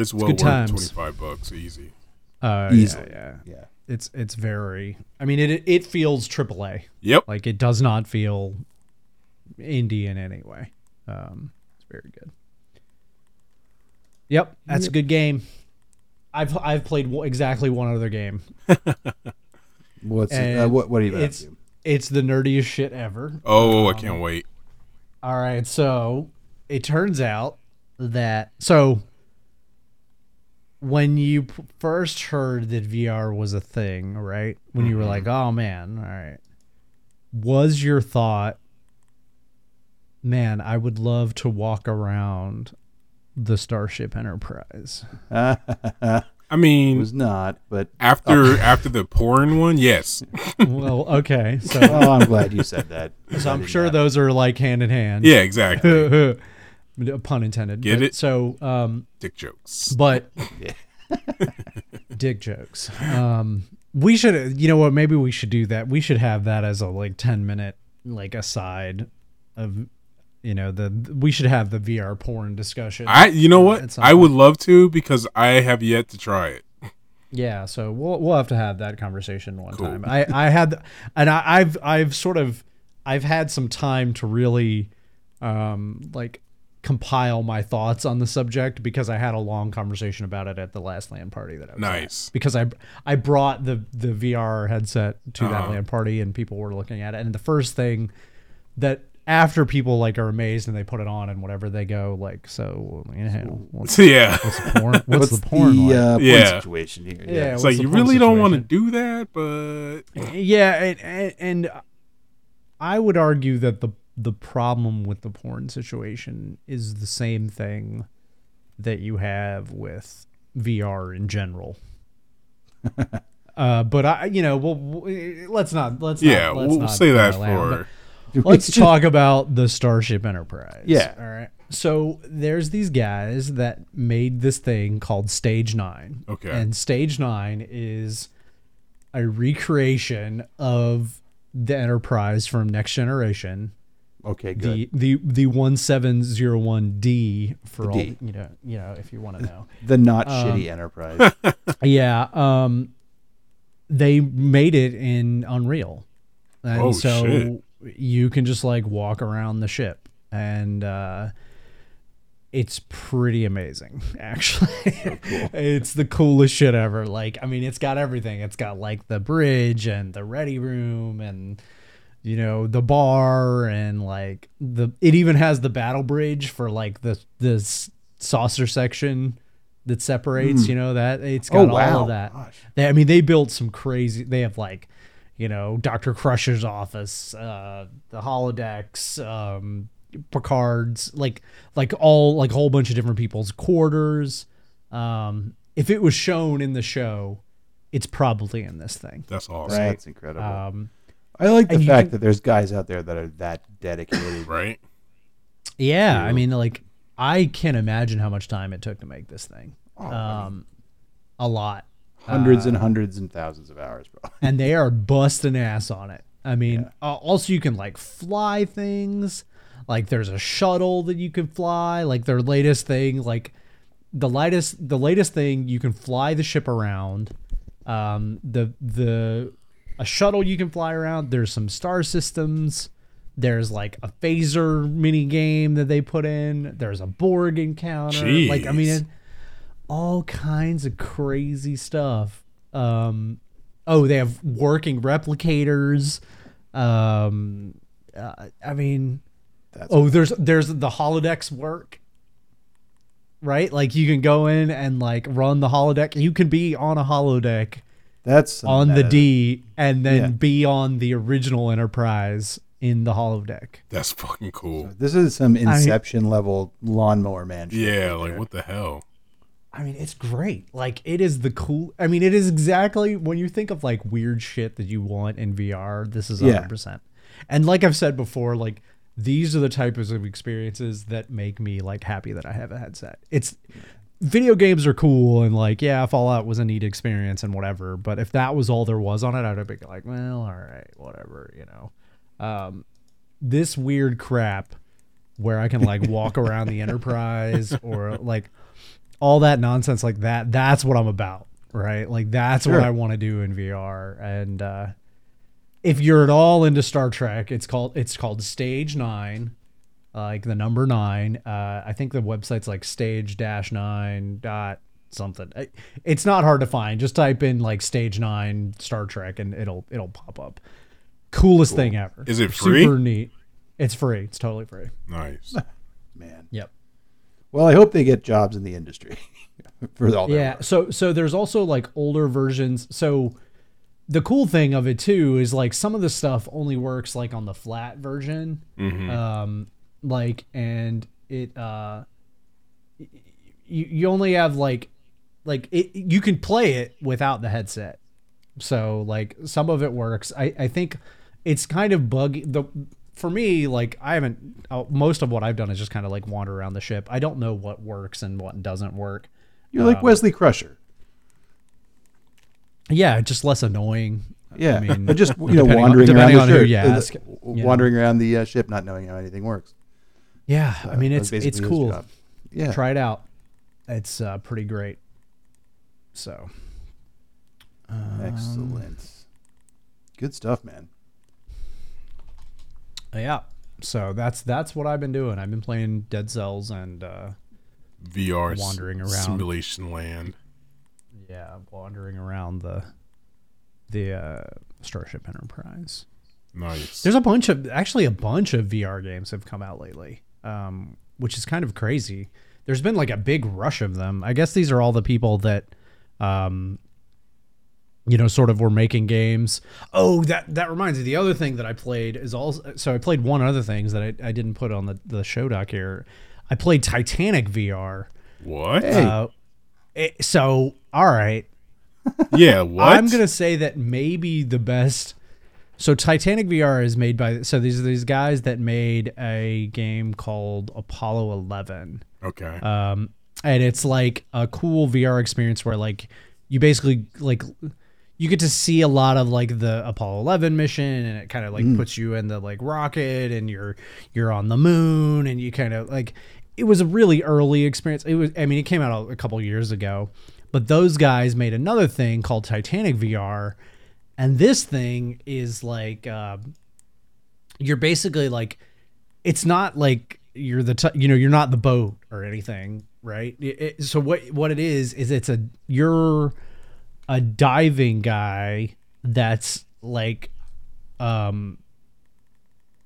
It's well good worth twenty five bucks easy. Uh, Easily. Yeah, yeah. Yeah. It's it's very. I mean, it it feels AAA. Yep. Like it does not feel indie in any way. Um, it's very good. Yep, that's a good game. I've I've played one- exactly one other game. What's uh, what what are you up it's to? it's the nerdiest shit ever. Oh, I Um, can't wait. All right, so it turns out that so when you p- first heard that VR was a thing, right? When you were mm-hmm. like, "Oh man, all right." Was your thought, "Man, I would love to walk around the Starship Enterprise." I mean, it was not, but after oh. after the porn one, yes. well, okay. So, oh, I'm glad you said that. so I'm sure those are like hand in hand. Yeah, exactly. Pun intended. Get But- it? So, um Dick jokes. but dick jokes. Um, we should, you know what? Maybe we should do that. We should have that as a like ten minute like aside of, you know, the we should have the VR porn discussion. I, you know what? At some I would love to because I have yet to try it. yeah, so we'll we'll have to have that conversation one Cool. time. I I had, and I, I've I've sort of I've had some time to really, um, like compile my thoughts on the subject because I had a long conversation about it at the last LAN party that I was at. Nice. because I I brought the the VR headset to that Uh-huh. LAN party and people were looking at it and the first thing that after people like are amazed and they put it on and whatever they go like so you know what's, yeah. what's the porn what's, What's the porn like? uh, porn Yeah. situation here? Yeah, It's like you porn really don't want to do that, but yeah and, and, and I would argue that the the problem with the porn situation is the same thing that you have with VR in general. uh, but I, you know, well, let's not. Let's yeah, Not, let's we'll not say that for Let's talk about the Starship Enterprise. Yeah. All right. So there's these guys that made this thing called Stage Nine. Okay. And Stage Nine is a recreation of the Enterprise from Next Generation. Okay, good. The the the one seven zero one D for The all D. you know you know if you want to know. The, not um, shitty Enterprise. yeah. Um, they made it in Unreal, and Oh, so shit. you can just like walk around the ship, and uh, it's pretty amazing. Actually, it's the coolest shit ever. Like, I mean, it's got everything. It's got like the bridge and the ready room and you know the bar and like the it even has the battle bridge for like the the saucer section that separates you know that it's got all wow. of that they, i mean they built some crazy they have like you know dr crusher's office uh the holodecks um picard's like like all like a whole bunch of different people's quarters. Um if it was shown in the show it's probably in this thing. That's awesome, That's incredible. um I like the and fact can- that there's guys out there that are that dedicated. right? Yeah, I mean, like I can't imagine how much time it took to make this thing. Oh, I um, a lot, hundreds Uh, and hundreds and thousands of hours, bro. and they are busting ass on it. I mean, Yeah. uh, also you can like fly things. Like there's a shuttle that you can fly. Like their latest thing, like the latest the latest thing, you can fly the ship around. Um, the the a shuttle you can fly around. There's some star systems. There's like a phaser mini game that they put in. There's a Borg encounter. Like I mean, it, all kinds of crazy stuff. Um, oh, they have working replicators. Um, uh, I mean, That's oh, there's there's the holodecks work. Right, like you can go in and like run the holodeck. You can be on a holodeck that's on the meta- D and then Yeah. be on the original Enterprise in the holodeck. That's fucking cool. This is some Inception level lawnmower man. Yeah, right like what the hell? I mean, it's great. Like it is the cool. I mean, it is exactly when you think of like weird shit that you want in VR. This is Yeah. hundred percent. And like I've said before, like these are the types of experiences that make me like happy that I have a headset. It's video games are cool and like yeah, Fallout was a neat experience and whatever. But if that was all there was on it, I'd be like, well, all right, whatever, you know. Um, this weird crap where I can like walk around the Enterprise or like all that nonsense like that. That's what I'm about, right? Like that's what I want to do in VR. And uh, if you're at all into Star Trek, it's called it's called Stage Nine, like the number nine. Uh, I think the website's like Stage Dash Nine dot something. It's not hard to find. Just type in like Stage Nine Star Trek and it'll it'll pop up. Coolest thing ever. Is it free? Super neat. It's free. It's totally free. Nice. Man. Yep. Well, I hope they get jobs in the industry for all their Yeah. work. So so there's also like older versions. So the cool thing of it too is like some of the stuff only works like on the flat version. Um like and it uh you you only have like like it you can play it without the headset. So like some of it works. I I think it's kind of buggy the for me like I haven't uh, most of what I've done is just kind of like wander around the ship. I don't know what works and what doesn't work. You're like Wesley Crusher. Yeah, just less annoying. Yeah, I mean, just you know, depending on- wandering around the ship, uh, the- you know. wandering around the uh, ship, not knowing how anything works. Yeah, I mean it's it's cool. Yeah, Try it out. It's uh, pretty great. So excellent. Good stuff, man. yeah, so that's that's what I've been doing. I've been playing Dead Cells and uh, VR 's Wandering around. simulation land. yeah, wandering around the the uh, Starship Enterprise. Nice. There's a bunch of actually a bunch of VR games have come out lately, um, which is kind of crazy. There's been like a big rush of them. I guess these are all the people that, um, you know, sort of were making games. Oh, that that reminds me. The other thing that I played is also so I played one other things that I, I didn't put on the the show doc here. I played Titanic VR. what? Uh, it- so all right, yeah. What? I'm gonna say that maybe the best. So Titanic VR is made by so these are these guys that made a game called Apollo 11, Okay. um, and it's like a cool VR experience where like you basically like you get to see a lot of like the Apollo 11 mission, and it kind of like puts you in the like rocket, and you're you're on the moon, and you kind of like it was a really early experience. It was I mean it came out a, a couple years ago, but those guys made another thing called Titanic VR, and this thing is like uh, you're basically like it's not like you're the t- you know you're not the boat or anything right It- it- so what what it is is it's a you're a diving guy that's like um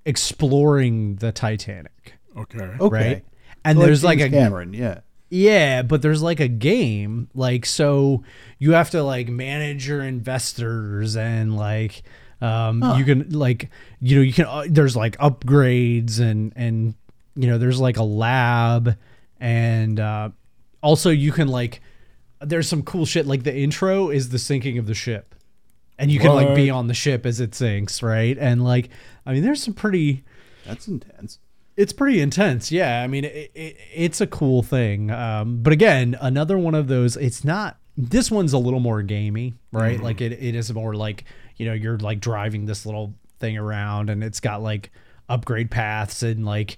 exploring the titanic okay. Okay. right and Like there's like James a Cameron. Yeah. Yeah, but there's like a game, like so you have to like manage your investors and like um you can like you know you can uh, there's like upgrades and and you know there's like a lab and uh also you can like there's some cool shit like the intro is the sinking of the ship. And you can like be on the ship as it sinks, right? And like I mean there's some pretty That's intense. It's pretty intense yeah. I mean it, it, it's a cool thing. Um, but again another one of those it's not this one's a little more gamey right? Like it, it is more like you know you're like driving this little thing around and it's got like upgrade paths and like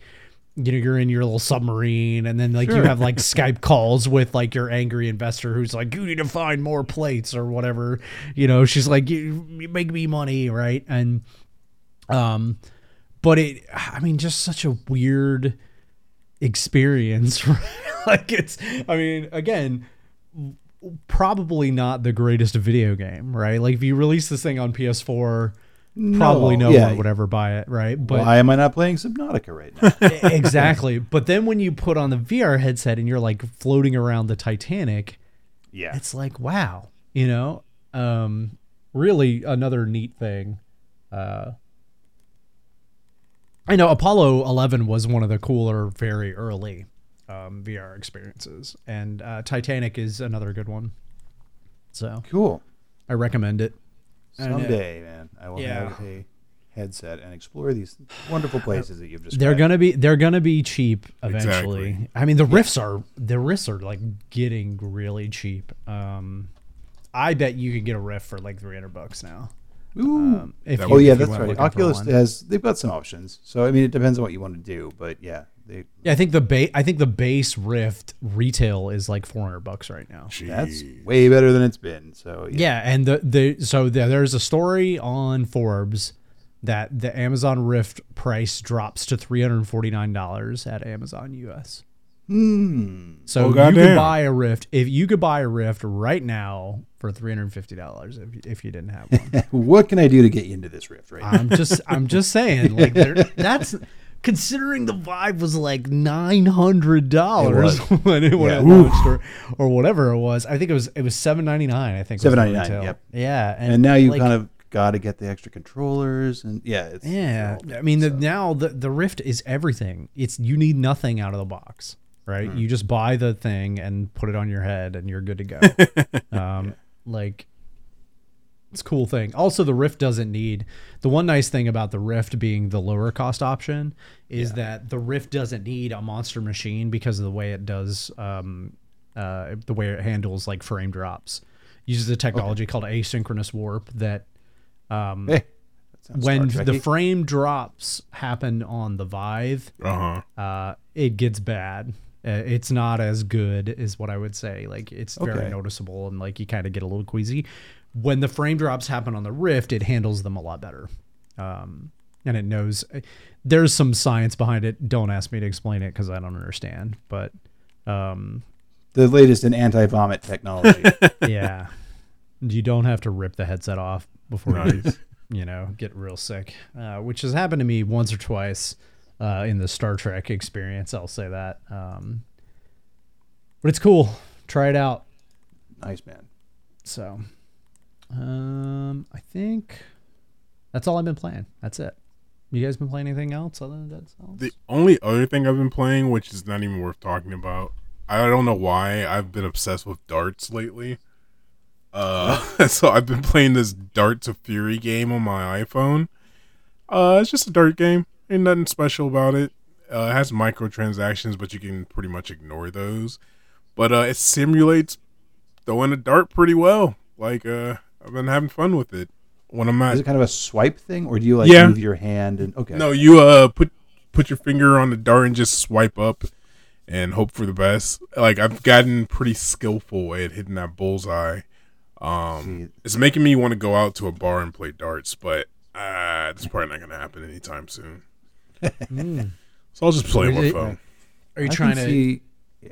you know you're in your little submarine and then like you have like skype calls with like your angry investor who's like you need to find more plates or whatever you know? She's like you, you make me money right? And um but it i mean just such a weird experience right? like it's i mean again probably not the greatest video game right like if you release this thing on ps4 probably no yeah. one would ever buy it right but Why am I not playing Subnautica right now? exactly but then when you put on the vr headset and you're like floating around the titanic yeah. it's like wow you know um really another neat thing uh i know apollo 11 was one of the cooler very early um, VR experiences, and uh, Titanic is another good one. So Cool. I recommend it. And, uh, Someday, man, I will Yeah. have a headset and explore these wonderful places that you've just. They're gonna be they're gonna be cheap eventually. Exactly. I mean the Rifts are the Rifts are like getting really cheap. Um, I bet you could get a Rift for like three hundred bucks now. Ooh. Um, if you- oh yeah, if that's right. Oculus has they've got some options. So I mean, it depends on what you want to do, but yeah, they Yeah, I think the ba- I think the base Rift retail is like four hundred bucks right now. that's way better than it's been. So yeah, Yeah, and the the so the, there's a story on Forbes that the Amazon Rift price drops to three hundred forty nine dollars at Amazon US. Hmm. So Oh, you could buy a Rift if you could buy a Rift right now for three hundred fifty dollars if if you didn't have one. What can I do to get you into this rift right? I'm just I'm just saying like that's considering the Vive was like nine hundred dollars when it Yeah. launched or, or whatever it was. I think it was it was seven ninety nine. I think was the $7.99, retail. yep. Yeah, And now you like, kind of got to get the extra controllers and yeah, it's yeah. I mean the, so. now the the Rift is everything. It's you need nothing out of the box. Right, Hmm. you just buy the thing and put it on your head, and you're good to go. um, Like, it's a cool thing. Also, the Rift doesn't need the one nice thing about the Rift being the lower cost option is that the Rift doesn't need a monster machine because of the way it does um, uh, the way it handles like frame drops. Uses a technology called asynchronous warp that um, Hey, that sounds when the frame drops happen on the Vive, Uh huh. uh, it gets bad. Uh, it's not as good as what I would say. Like it's very noticeable and like you kind of get a little queasy. When the frame drops happen on the Rift, it handles them a lot better. Um, and it knows there's some science behind it. Don't ask me to explain it because I don't understand. But um, the latest in anti-vomit technology. yeah, you don't have to rip the headset off before you, you know, get real sick, uh, which has happened to me once or twice uh, in the Star Trek experience. I'll say that. Um, but it's cool. Try it out. nice man. So, um, I think that's all I've been playing. That's it. You guys been playing anything else other than Dead Cells? The only other thing I've been playing, which is not even worth talking about, I don't know why I've been obsessed with darts lately. Uh, so I've been playing this Darts of Fury game on my iPhone. Uh, it's just a dart game. Ain't nothing special about it. Uh, it has microtransactions, but you can pretty much ignore those. But uh, it simulates throwing a dart pretty well. Like uh, I've been having fun with it. When I'm Is it kind of a swipe thing, or do you like Yeah. move your hand and okay? no, you uh put put your finger on the dart and just swipe up and hope for the best. Like I've gotten pretty skillful at hitting that bullseye. Um, it's making me want to go out to a bar and play darts, but uh, it's probably not gonna happen anytime soon. Mm. So I'll just play Is my phone. Are you I trying to see? Yeah.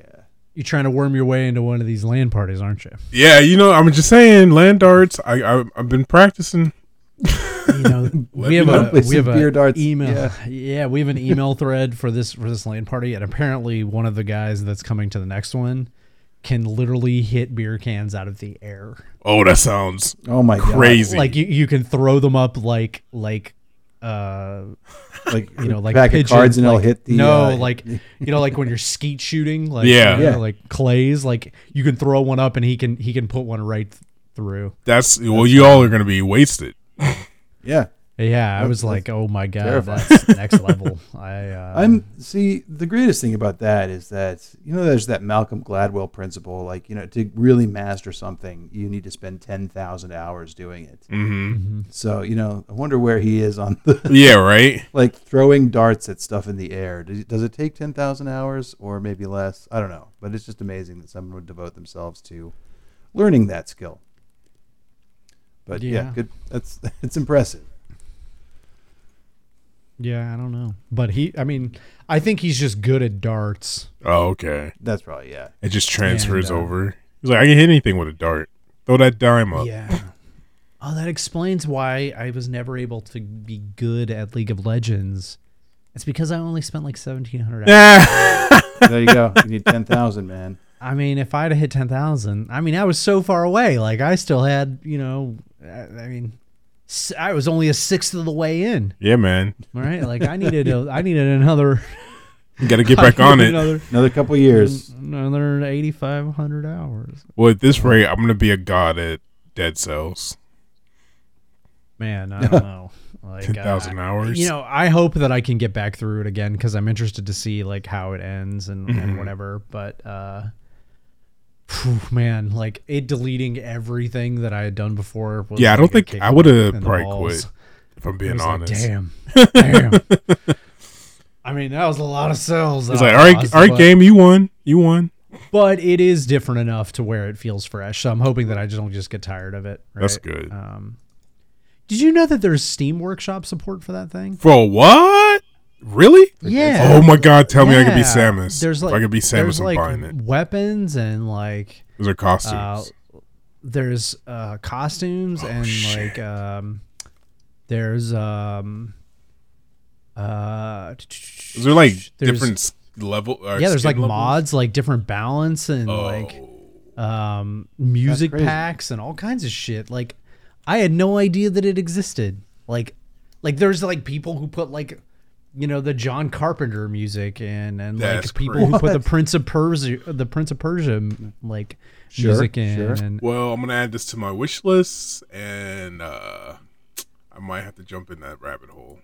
you trying to worm your way into one of these LAN parties, aren't you? Yeah, you know, I'm just saying, LAN darts. I, I I've been practicing. you know, we have me a know. Play we have a beer darts. email. Yeah. Yeah. we have an email thread for this for this LAN party, and apparently one of the guys that's coming to the next one can literally hit beer cans out of the air. Oh, that sounds Oh my crazy. Like you, you can throw them up like like uh god! Like you know like pack pigeons, of cards and like, it'll hit the no uh, like you know like when you're skeet shooting like Yeah. you know, Yeah. like clays like you can throw one up and he can he can put one right th- through. that's well, you all are gonna be wasted. yeah. Yeah, I was like, oh my god, terrifying. that's next level. I uh, I'm see the greatest thing about that is that you know there's that Malcolm Gladwell principle like you know to really master something you need to spend 10,000 hours doing it. hmm mhm. So, you know, I wonder where he is on the Yeah, right. like throwing darts at stuff in the air. Does, does it take 10,000 hours or maybe less? I don't know, but it's just amazing that someone would devote themselves to learning that skill. But yeah, Yeah. good that's it's impressive. Yeah, I don't know. But he, I mean, I think he's just good at darts. Oh, okay. That's probably yeah. It just transfers And, uh, over. He's like, I can hit anything with a dart. Throw that dime up. Yeah. Oh, that explains why I was never able to be good at League of Legends. It's because I only spent like 1700 hours. There you go. You need 10,000, man. I mean, if I'd have hit 10,000, I mean, I was so far away. Like, I still had, you know, I I mean, s- I was only a sixth of the way in. yeah, man. All right. Like, I needed, a, I needed another, You got to get back on it. Another, Another couple years. another 8,500 hours. Well, at this rate, I'm gonna be a god at Dead Cells. Man, I don't know. Like Ten thousand uh, hours. You know, I hope that I can get back through it again because I'm interested to see like how it ends and, Mm-hmm. and whatever. But uh, phew, man, like it deleting everything that I had done before. Was Yeah, I don't think- I would've probably quit, if I'm being was like, honest. damn, damn. I mean, that was a lot of cells. It's like, all right, lost, all right, but- game, you won, you won. but it is different enough to where it feels fresh. So I'm hoping that I just don't just get tired of it. That's good. Um, did you know that there's Steam Workshop support for that thing? For what? Really? Yeah. Oh my god! Tell me I could be Samus. There's like if I could be Samus, I'm like buying it. weapons and like Those are uh, costumes. there's uh, costumes and Oh, shit. like um, there's um, uh, Those are like there's- different level. Or yeah, there's like levels? mods, like different balance and Oh, like um music packs and all kinds of shit like i had no idea that it existed like like there's like people who put like you know the john carpenter music in and That's like people crazy. who put the prince of persia the prince of persia like Sure, music in sure. and well, I'm gonna add this to my wish list, and uh I might have to jump in that rabbit hole.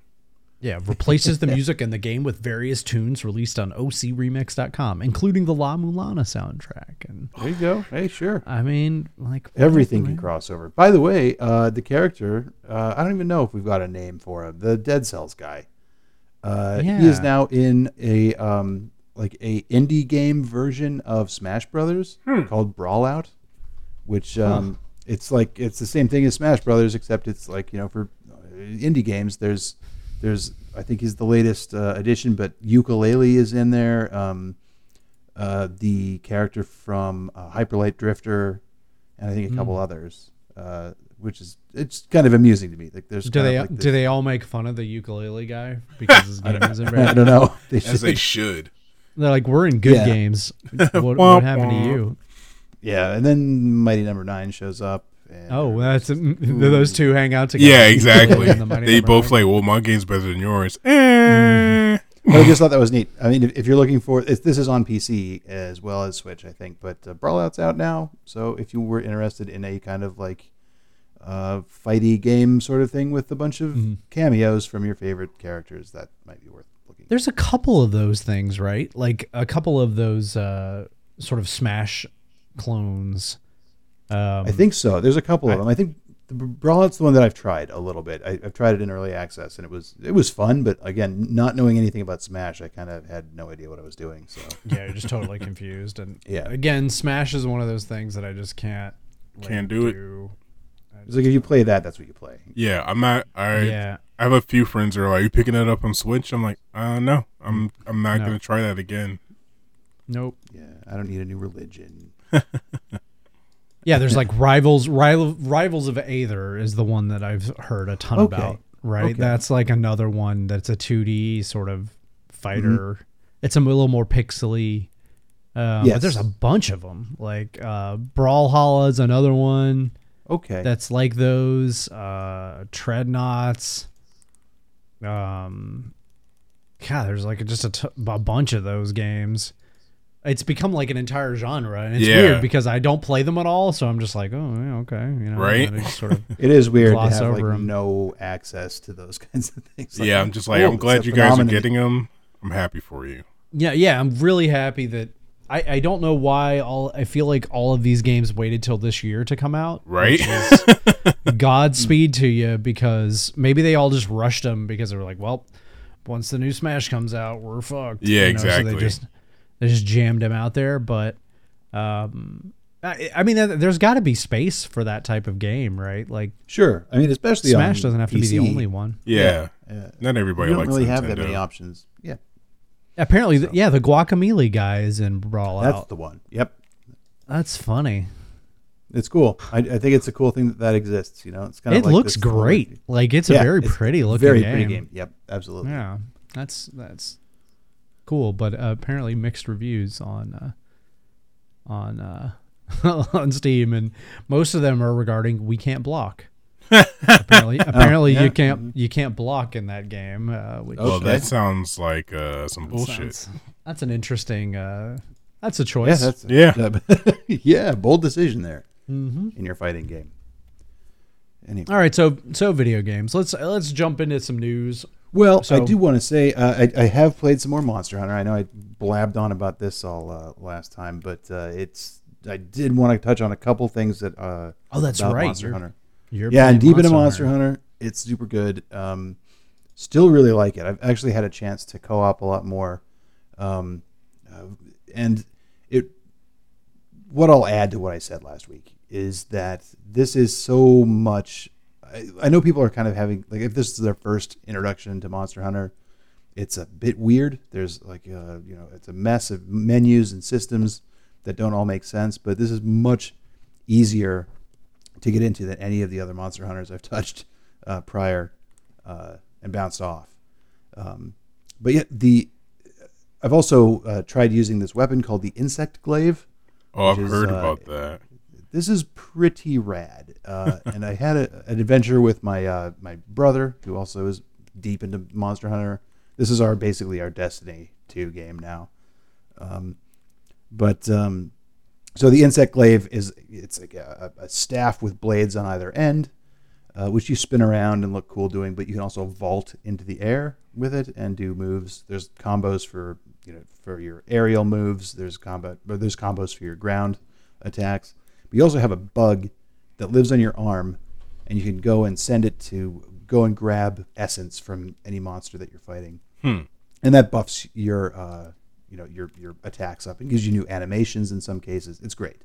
yeah replaces the music in the game with various tunes released on ocremix.com including the la mulana soundtrack and There you go. Hey, sure. i mean like Everything can man. cross over. By the way, uh, the character, uh, I don't even know if we've got a name for him. The Dead Cells guy. Uh, He is now in a um, like a indie game version of Smash Brothers called Brawlout, which um, it's like it's the same thing as Smash Brothers, except it's like you know for uh, indie games. There's there's I think he's the latest uh, addition, but Yooka-Laylee is in there. Um, uh, the character from uh, Hyper Light Drifter, and I think a couple others, uh, which is it's kind of amusing to me. Like there's Do they like do they all make fun of the Yooka-Laylee guy because his game isn't I don't know. They As they should- should. They're like, we're in good Yeah. games. What, Womp what happened to you? yeah, and then Mighty Number Nine shows up. And Oh, uh, that's those two hang out together. Yeah, The exactly. Yooka-Laylee and the Mighty they Number both Nine. like, well, my game's better than yours. But I just thought that was neat. I mean, if, if you're looking for if this is on PC as well as Switch, I think. But uh, Brawlout's out now, so if you were interested in a kind of like uh, fighty game sort of thing with a bunch of Mm-hmm. cameos from your favorite characters, that might be worth looking. There's a couple of those things, right? Like a couple of those uh, sort of Smash clones. Um, I think so. There's a couple of them. I think the Brawlout's the one that I've tried a little bit. I, I've tried it in early access, and it was it was fun. But again, not knowing anything about Smash, I kind of had no idea what I was doing. So yeah, you're just totally confused. And Yeah. again, Smash is one of those things that I just can't. like, Can't do it. It's like if you play that, that's what you play. Yeah, I'm not. I Yeah, I have a few friends who are like, "Are you picking it up on Switch?" I'm like, "Uh, no, I'm I'm not No. gonna try that again." nope. Yeah, I don't need a new religion. Yeah, there's like rivals. Rival, rivals of Aether is the one that I've heard a ton Okay. about. Right, Okay. that's like another one that's a 2D sort of fighter. Mm-hmm. It's a little more pixely. Um, But there's a bunch of them. Like uh, Brawlhalla is another one Okay. that's like those. Uh, Treadnauts. Um, yeah, there's like just a, t- a bunch of those games. It's become like an entire genre, and it's Yeah. weird because I don't play them at all. So I'm just like, oh, yeah, okay, you know, Right? and I just sort of It is weird to gloss have like over 'em. no access to those kinds of things. yeah, I'm just like, cool, I'm glad it's a you guys are getting them. I'm happy for you. Yeah, yeah, I'm really happy that I, I don't know why all I feel like all of these games waited till this year to come out. Right? Godspeed to you because maybe they all just rushed them because they were like, well, once the new Smash comes out, we're fucked. Yeah, You know, So exactly. they just they just jammed them out there, but um, I, I mean, there- there's got to be space for that type of game, right? Like Sure. I mean, especially Smash on doesn't have to be the only one. Yeah. Yeah. Not everybody You don't likes really Nintendo. have that many options. Yeah, Apparently, th- yeah, the Guacamelee guy is in Brawl that's Out. the one. Yep, That's funny. it's cool. I, I think it's a cool thing that that exists. You know, it's kind It of like looks great. Like it's a very it's pretty looking very game. pretty game. Yep, absolutely. Yeah, that's that's cool. But uh, apparently mixed reviews on uh, on uh, on Steam, and most of them are regarding we can't block. Apparently, apparently yeah. you can't you can't block in that game. Uh, which Well, Okay. that sounds like uh, some bullshit. sounds- that's an interesting. Uh, that's a Yeah, choice. that's Yeah. yeah, bold decision there hmm in your fighting game. Anyway, All right, so so video games. Let's let's jump into some news. well, I do want to say uh, I, I have played some more Monster Hunter. I know I blabbed on about this all uh, last time, but uh, it's I did want to touch on a couple things that uh, Oh, that's about right. Monster You're- Hunter. You're yeah, and Deep deep into Monster Hunter, it's super good. Um, still really like it. I've actually had a chance to co-op a lot more, um, uh, and it. What I'll add to what I said last week is that this is so much. I, I know people are kind of having like if this is their first introduction to Monster Hunter, it's a bit weird. There's like uh, you know it's a mess of menus and systems that don't all make sense, but this is much easier to get into than any of the other Monster Hunters I've touched uh, prior uh, and bounced off. Um, but yet the I've also uh, tried using this weapon called the Insect Glaive. Oh, I've is, heard uh, about that. This is pretty rad, uh, and I had a, an adventure with my uh, my brother who also is deep into Monster Hunter. This is our basically our Destiny two game now. Um, but um, so the insect glaive is it's like a, a staff with blades on either end, uh, which you spin around and look cool doing. But you can also vault into the air with it and do moves. There's combos for you know for your aerial moves. There's combat, but there's combos for your ground attacks. But you also have a bug that lives on your arm, and you can go and send it to go and grab essence from any monster that you're fighting Hmm. and that buffs your uh, you know your your attacks up and gives you new animations in some cases. It's great,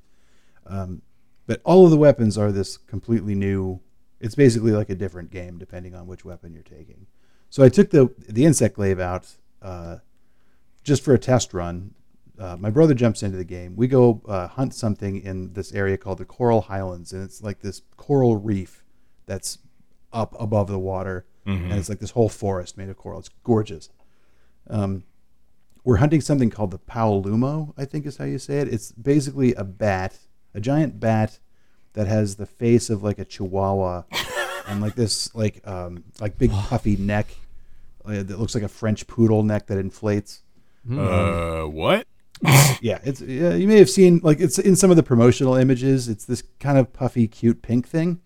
um, but all of the weapons are this completely new. It's basically like a different game depending on which weapon you're taking. So I took the the insect glaive out uh, just for a test run. Uh, my brother jumps into the game. We go uh, hunt something in this area called the Coral Highlands, and it's like this coral reef that's up above the water, and it's like this whole forest made of coral. It's gorgeous. Um, we're hunting something called the Paolumu, I think is how you say it. It's basically a bat, a giant bat that has the face of like a chihuahua and like this like um, like big puffy neck uh, that looks like a French poodle neck that inflates. Uh, what? Yeah, it's yeah, you may have seen like it's in some of the promotional images. It's this kind of puffy, cute pink thing.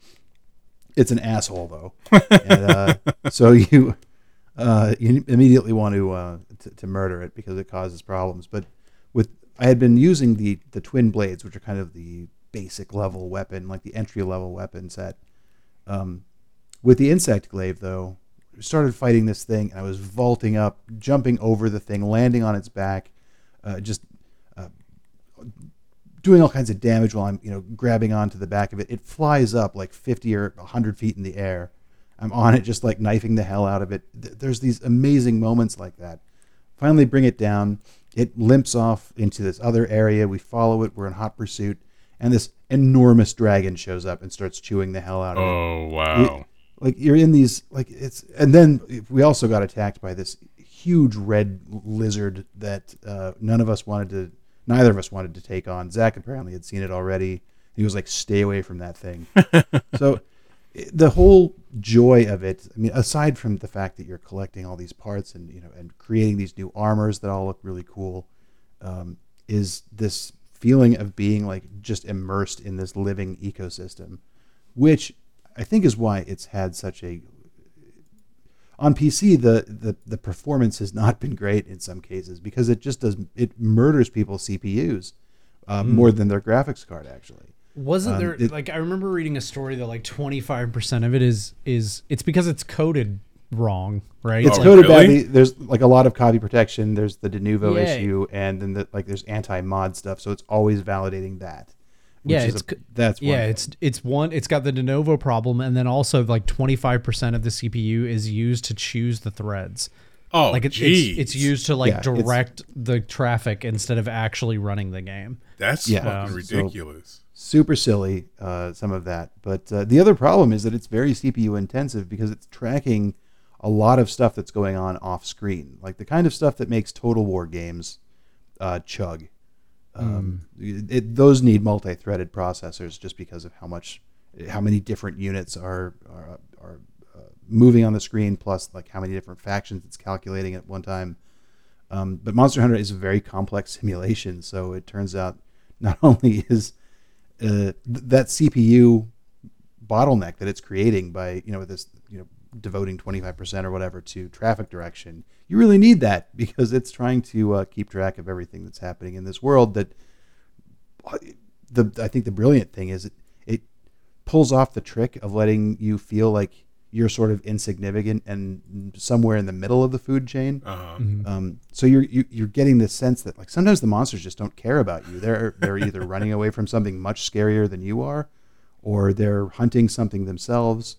It's an asshole though, and, uh, so you uh, you immediately want to, uh, to to murder it because it causes problems. But with I had been using the the twin blades, which are kind of the basic level weapon, like the entry level weapon set. Um, with the insect glaive though, started fighting this thing, and I was vaulting up, jumping over the thing, landing on its back, uh, just uh, doing all kinds of damage while I'm, you know, grabbing onto the back of it. It flies up like 50 or 100 feet in the air. I'm on it, just like knifing the hell out of it. Th- There's these amazing moments like that. Finally, bring it down. It limps off into this other area. We follow it. We're in hot pursuit, and this enormous dragon shows up and starts chewing the hell out of it Oh, wow. like you're in these like it's and then we also got attacked by this huge red lizard that uh, none of us wanted to neither of us wanted to take on zach apparently had seen it already he was like stay away from that thing so the whole joy of it i mean aside from the fact that you're collecting all these parts and you know and creating these new armors that all look really cool um, is this feeling of being like just immersed in this living ecosystem which I think is why it's had such a on PC the, the the performance has not been great in some cases because it just does it murders people's CPUs uh, more than their graphics card actually. Wasn't Um, there it- like I remember reading a story that like twenty five percent of it is is it's because it's coded wrong, right? It's Oh, coded really? badly. There's like a lot of copy protection. There's the Denuvo Yeah. issue, and then the, like there's anti mod stuff. So it's always validating that. which Yeah, it's a- c- that's one yeah, thing. it's it's one. It's got the Denuvo problem, and then also like twenty five percent of the CPU is used to choose the threads. Oh, Like it's geez. it's, it's used to like Yeah, direct the traffic instead of actually running the game. That's Yeah. fucking Um, so- ridiculous. Super silly uh, some of that. But uh, the other problem is that it's very cpu intensive because it's tracking a lot of stuff that's going on off screen like the kind of stuff that makes total war games uh, chug. Um, it, those need multi-threaded processors just because of how much how many different units are are, are uh, moving on the screen, plus like how many different factions it's calculating at one time. Um, but Monster Hunter is a very complex simulation, so it turns out not only is uh, th- that CPU bottleneck that it's creating by you know with this you know devoting 25% or whatever to traffic direction you really need that because it's trying to uh, keep track of everything that's happening in this world that the I think the brilliant thing is it, it pulls off the trick of letting you feel like you're sort of insignificant and somewhere in the middle of the food chain. Uh-huh. Um, so you're you, you're getting this sense that like sometimes the monsters just don't care about you. They're they're either running away from something much scarier than you are, or they're hunting something themselves.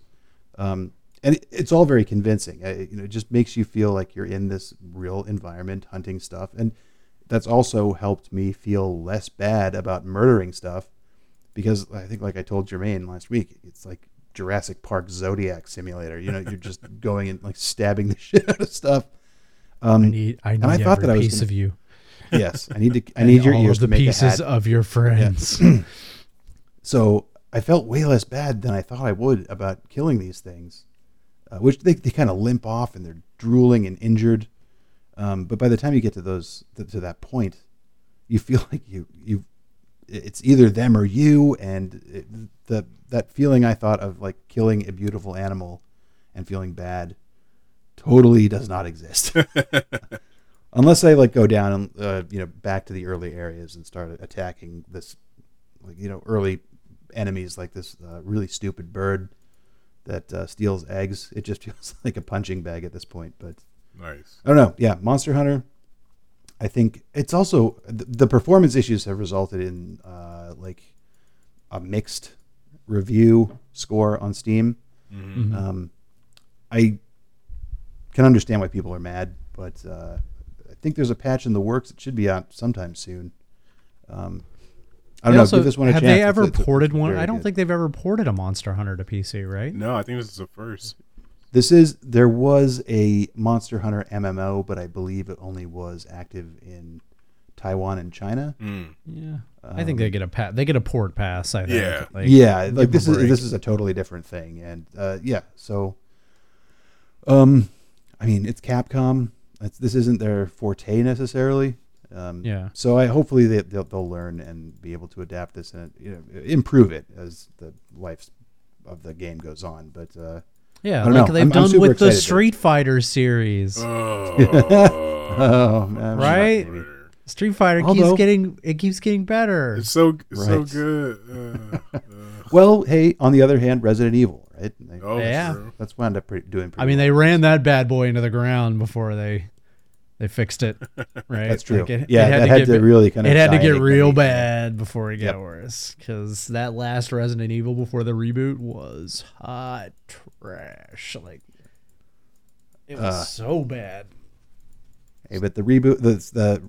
Um, and it, it's all very convincing. Uh, you know, it just makes you feel like you're in this real environment hunting stuff, and that's also helped me feel less bad about murdering stuff because I think, like I told Jermaine last week, it's like Jurassic Park Zodiac Simulator. You know, you're just going and like stabbing the shit out of stuff. Um, I need, I need I thought that I was piece gonna- of you. yes, I need to. I need your all ears of the to make a pieces hat. of your friends. So I felt way less bad than I thought I would about killing these things, uh, which they, they kind of limp off and they're drooling and injured. Um, but by the time you get to those th- to that point, you feel like you you it's either them or you, and it, the that feeling I thought of like killing a beautiful animal and feeling bad totally does not exist. Unless I like go down and uh, you know back to the early areas and start attacking this like you know early enemies like this uh, really stupid bird that uh, steals eggs. It just feels like a punching bag at this point. But Nice. I don't know. Yeah, Monster Hunter. I think it's also the, the performance issues have resulted in uh, like a mixed review score on Steam. Mm-hmm. Um, I can understand why people are mad, but uh, I think there's a patch in the works. that should be out sometime soon. Um, I don't They know. also- give this one a have chance. they ever it's- it's ported one? I don't good. think they've ever ported a Monster Hunter to PC, right? No, I think this is the first. This is there was a Monster Hunter MMO, but I believe it only was active in Taiwan and China. Mm. Yeah, I think they get a pa- they get a port pass. I think. Yeah. Like, yeah, give like 'em this is this is a totally different thing, and uh, yeah, so um, I mean, it's Capcom. It's, this isn't their forte necessarily. Um, Yeah. So I hopefully they, they'll, they'll learn and be able to adapt this and you know improve it as the life of the game goes on. But uh, yeah, I don't like know. they've I'm- I'm done with the Street Fighter series. Oh, oh, man, Right? Street Fighter Although- keeps getting it keeps getting better. it's so it's so good. Uh, uh, Well, hey, on the other hand, Resident Evil, right? They- oh, Yeah. true. That's wound up pretty, doing pretty I mean, well. they ran that bad boy into the ground before they they fixed it. Right? That's true. Like, it- yeah, it that had get to really kind of it had to get real bad before it got Yep. worse because that last Resident Evil before the reboot was hot trash. Like it was Uh, so bad. Hey, but the reboot, the,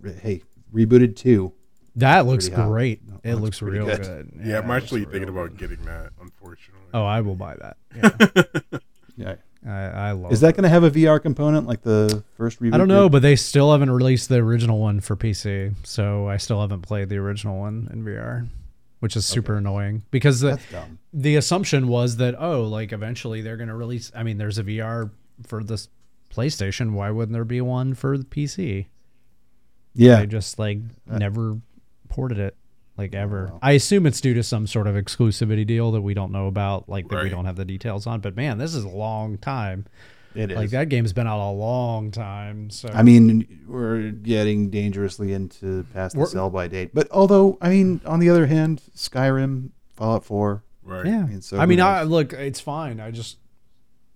the hey, rebooted two. That looks great. No, it looks looks real good. good. Yeah, I'm actually thinking about good. getting that. Unfortunately. Oh, I will buy that. Yeah, Yeah, I, I love. is that going to have a VR component like the first reboot? I don't know, did? but they still haven't released the original one for PC, so I still haven't played the original one in VR, which is super annoying because the the assumption was that oh, like eventually they're going to release. I mean, there's a VR for this PlayStation. Why wouldn't there be one for the PC? Yeah, They just like uh, never ported it like ever. wow. I assume it's due to some sort of exclusivity deal that we don't know about, like that we don't have the details on. But man, this is a long time. it is. Like that game's been out a long time. So I mean, we're getting dangerously into past the We're- sell by date. But although, I mean, on the other hand, Skyrim, Fallout Four. Right. yeah. I mean, so I mean, I look, it's fine. I just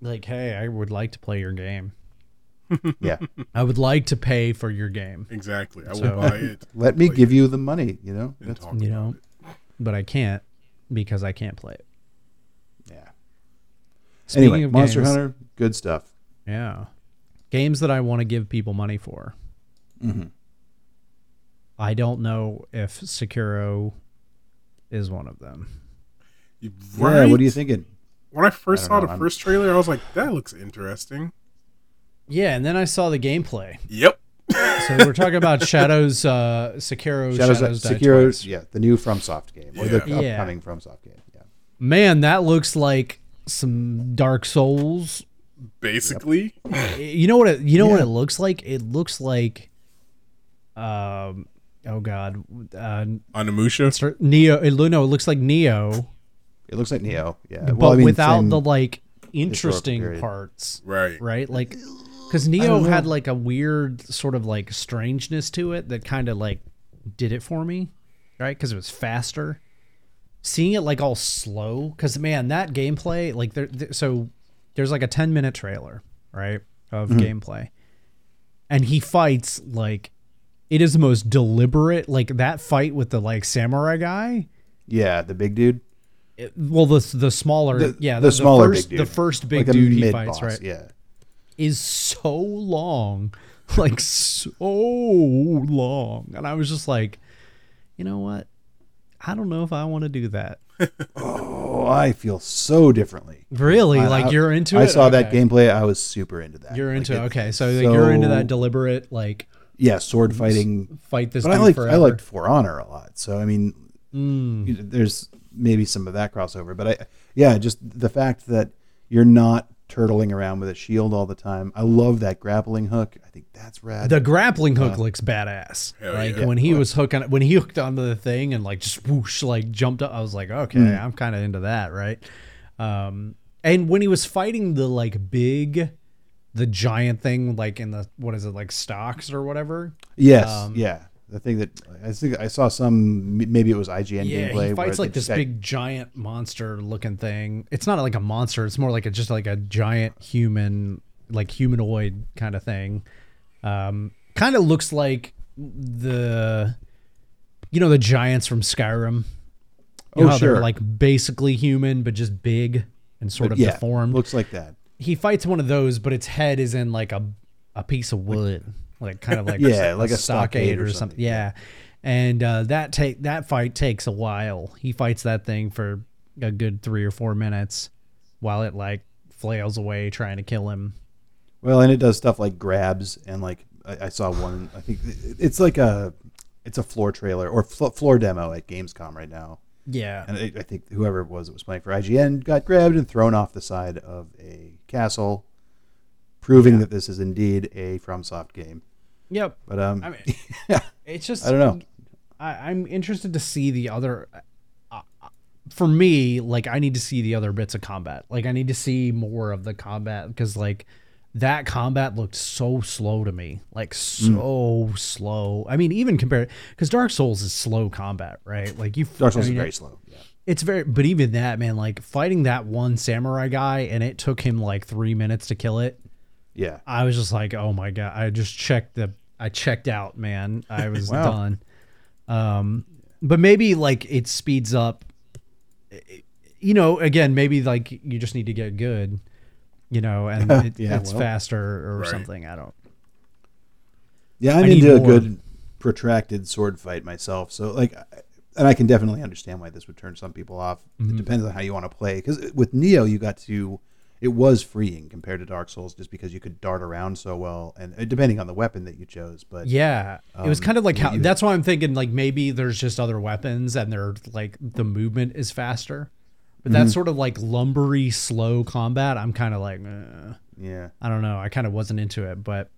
like, hey, I would like to play your game. yeah, I would like to pay for your game, Exactly. I will So- buy it. let me give it, you the money. You know, That's- you know, it. but I can't because I can't play it. yeah. Speaking Anyway, of Monster games- Hunter, good stuff. yeah, games that I want to give people money for. Mhm. I don't know if Sekiro is one of them. Right? Yeah, what are you right? thinking? When I first I saw don't the I'm- first trailer, I was like, "That looks interesting." Yeah, and then I saw the gameplay. Yep. So we're talking about Shadows, uh, Sekiro, Shadows, Shadows, Die Sekiro, Twice. yeah, the new FromSoft game or the Yeah. Yeah. upcoming FromSoft game. Yeah. Man, that looks like some Dark Souls. Basically, You know what it you know what it looks like? It looks like um oh god. Uh Onimusha. Nioh it, no, it looks like Nioh, It looks like Nioh. Yeah, but well, I mean, without the like interesting parts. Right. right? Like, because Nioh had like a weird sort of like strangeness to it that kind of like did it for me, right? Because it was faster. Seeing it like all slow, because man, that gameplay, like there, there- so there's like a 10 minute trailer, right, of Mm-hmm. gameplay, and he fights like it is the most deliberate, like that fight with the like samurai guy. yeah, the big dude, it- well, the the smaller, the, yeah, the, smaller first, big dude, the first big like dude he fights, right? Yeah, is so long, like so long. And I was just like, you know what? I don't know if I want to do that. oh, I feel so differently. Really? I- like I- you're into I it? I saw that gameplay. I was super into that. You're into it. it- Okay, so, like, you're into that deliberate like yeah, sword fighting. fight this But I liked forever. I liked For Honor a lot. So I mean, Mm. there's maybe some of that crossover. But I, yeah, just the fact that you're not turtling around with a shield all the time. I love that grappling hook. I think that's rad. the grappling hook looks badass. Hell Like yeah. when he was hooking, when he hooked onto the thing and like just whoosh, like jumped up. I was like, okay, Mm. I'm kind of into that, right? Um, and when he was fighting the like big, the giant thing, like in the what is it, like stocks or whatever? yes, um, yeah. The thing that I think I saw some maybe it was IGN Yeah, gameplay. he fights like this big giant monster looking thing. It's not like a monster. It's more like a just like a giant human, like humanoid kind of thing. Um, kind of looks like the, you know, the giants from Skyrim. You Oh, know sure. They're like basically human, but just big and sort of yeah, deformed. Looks like that. he fights one of those, but its head is in like a a piece of wood, like kind of like Yeah, like a stockade or something. something, Yeah, and uh, that take that fight takes a while. He fights that thing for a good three or four minutes, while it like flails away trying to kill him. Well, and it does stuff like grabs and like I, I saw one. I think it's like a it's a floor trailer or fl- floor demo at Gamescom right now. Yeah, And I, I think whoever it was that was playing for IGN got grabbed and thrown off the side of a castle, proving that this is indeed a FromSoft game. Yep. But um, I mean, yeah, it's just I don't know. I, I'm interested to see the other. Uh, for me, like I need to see the other bits of combat. Like I need to see more of the combat because like that combat looked so slow to me. Like so slow. I mean, even compared because Dark Souls is slow combat, right? Like you. Dark Souls I is mean, very slow. Yeah. It's very, but even that man, like fighting that one samurai guy, and it took him like three minutes to kill it. Yeah. I was just like, oh my god! I just checked the, I checked out, man. I was Wow. done. Um, but maybe like it speeds up. You know, again, maybe like you just need to get good. You know, and it, Yeah, it's well. faster or Right. something. I don't. Yeah, I'm I need into a good protracted sword fight myself. So like, I- and I can definitely understand why this would turn some people off. Mm-hmm. It depends on how you want to play. Because with Nioh, you got to, it was freeing compared to Dark Souls, just because you could dart around so well, and uh, depending on the weapon that you chose. But Yeah, it was Um, kind of like how. That's why I'm thinking like maybe there's just other weapons and they're like the movement is faster. But Mm-hmm. that sort of like lumbery, slow combat, I'm kind of like, eh. yeah, I don't know. I kind of wasn't into it, but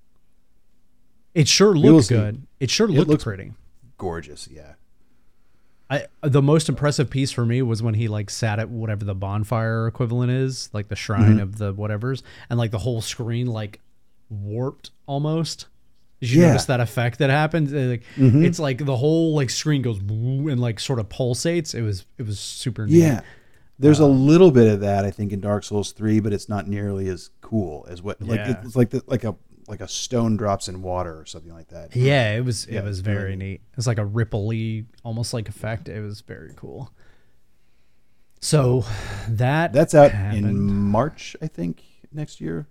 it sure looked good. It sure looked looks- pretty. gorgeous. Yeah, I the most impressive piece for me was when he like sat at whatever the bonfire equivalent is, like the shrine Mm-hmm. of the whatever's, and like the whole screen like warped almost. Did you Yeah. Mm-hmm. notice that effect that happens? Uh, Like, It's like the whole like screen goes and like sort of pulsates. It was it was super neat. yeah. There's Um, a little bit of that I think in Dark Souls three, but it's not nearly as cool as what like Yeah. it's like the, like a like a stone drops in water or something like that. Yeah, it was Yeah, it was it's really very neat. It's like a ripply, almost like effect. It was very cool. So that That's out in. March, I think, next year.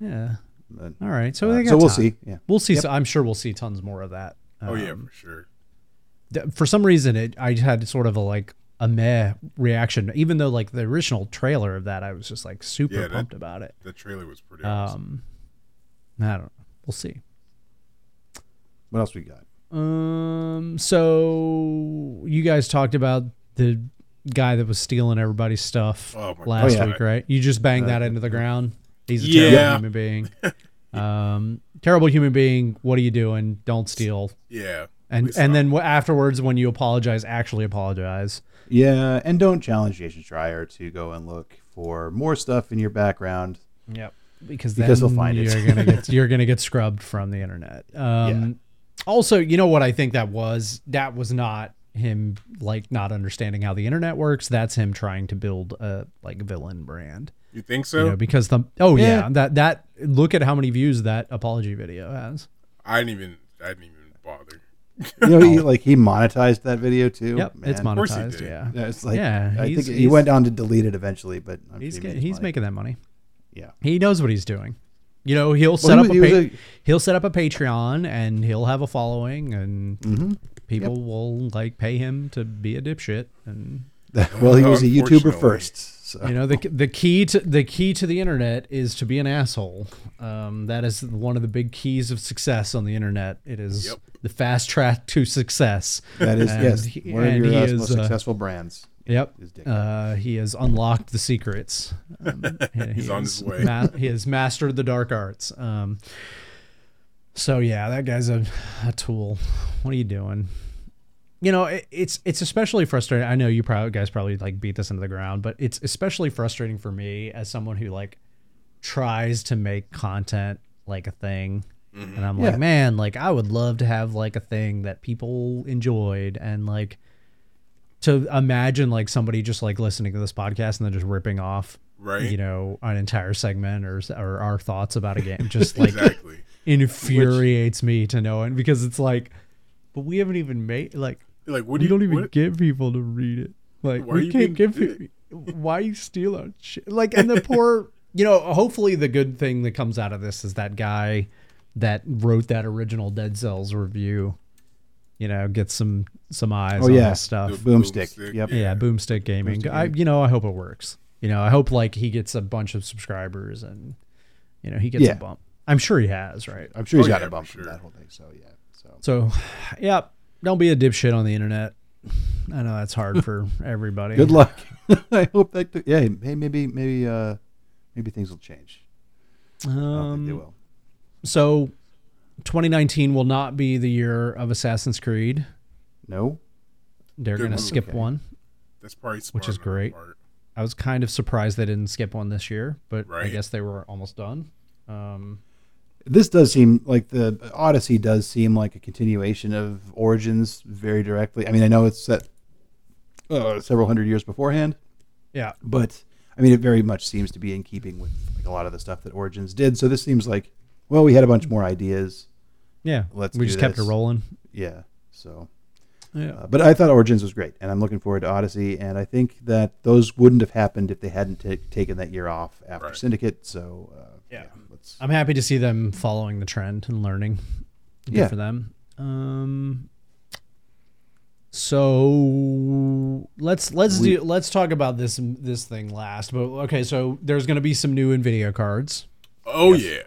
yeah. But, All right, so uh, so we'll time. see. Yeah. We'll see. Yep. So I'm sure we'll see tons more of that. Oh yeah, Um, for sure. th- for some reason, it I had sort of a like a meh reaction, even though like the original trailer of that, I was just like super Yeah, that- pumped about it. The trailer was pretty awesome. I don't know. We'll see. What else we got? Um, so you guys talked about the guy that was stealing everybody's stuff Oh my last God. week, right? You just banged that into the ground. He's a Yeah. terrible human being. Um, terrible human being. What are you doing? Don't steal. Yeah. And and then afterwards, when you apologize, actually apologize. Yeah, and don't challenge Jason Schreier to go and look for more stuff in your background. Yep. Because Because then he'll find you're gonna get you're gonna get scrubbed from the internet. Um, Also, you know what I think that was? That was not him like not understanding how the internet works. That's him trying to build a like villain brand. You think You so? know, because the oh yeah. Yeah. that that look at how many views that apology video has. I didn't even. I didn't even bother. You know, he like he monetized that video too. Yep, it's man. course he monetized. did. Yeah, Yeah, it's like Yeah, I think he went on to delete it eventually, but I'm he's sure get, he made he's money. making that money. Yeah. He knows what he's doing. You know, he'll set he up a, he was pa- he'll set up a Patreon and he'll have a following and Mhm. people will like pay him to be a dipshit and well, he was a YouTuber first. So. you know the the key to the key to the internet is to be an asshole. Um, that is one of the big keys of success on the internet. It is Yep. the fast track to success. that is And yes, he- one of and your he uh, is, most uh, successful brands. Yep. Is Dick. Uh, he has unlocked the secrets. Um, he- He's he on has his way. ma- he has mastered the dark arts. Um, so yeah, that guy's a, a tool. What are you doing? You know, it, it's it's especially frustrating. I know you probably guys probably like beat this into the ground, but it's especially frustrating for me as someone who like tries to make content like a thing. And I'm Yeah. like, man, like I would love to have like a thing that people enjoyed and like to imagine like somebody just like listening to this podcast and then just ripping off Right. you know an entire segment or or our thoughts about a game just like exactly. infuriates me to know it because it's like but we haven't even made like like, what we do you don't even what- get people to read it like Why we you can't give people why you steal our shit like and the poor you know hopefully the good thing that comes out of this is that guy that wrote that original dead cells review you know get some some eyes Oh, on yeah. this stuff Boomstick. boomstick, Yep. yeah, Boomstick Gaming. Boomstick I, you know, I hope it works. You know, I hope like he gets a bunch of subscribers and you know he gets Yeah. a bump. I'm sure he has, right? I'm sure he's Oh, got yeah, a bump for from that whole thing. So yeah. So So, yeah, don't be a dipshit on the internet. I know that's hard for everybody. good luck. I hope that. Yeah. Hey, maybe maybe uh maybe things will change. I don't think they Um, will. so, 2019 will not be the year of Assassin's Creed. No. They're Good going to move. skip Okay. one. That's probably smart Which is on their great. part. I was kind of surprised they didn't skip one this year, but I Right. guess they were almost done. Um, This does seem like the Odyssey does seem like a continuation of Origins very directly. I mean, I know it's set uh, several hundred years beforehand, yeah, but I mean, it very much seems to be in keeping with like a lot of the stuff that Origins did. So this seems like, well, we had a bunch more ideas. yeah. Let's we do just kept it rolling. Yeah. So, Yeah. uh, but I thought Origins was great, and I'm looking forward to Odyssey. And I think that those wouldn't have happened if they hadn't ta taken that year off after Right. Syndicate. So, uh, Yeah. let's. I'm happy to see them following the trend and learning. Good Yeah. for them. Um, so let's let's We- do let's talk about this this thing last. But okay, so there's going to be some new Nvidia cards. Oh yeah.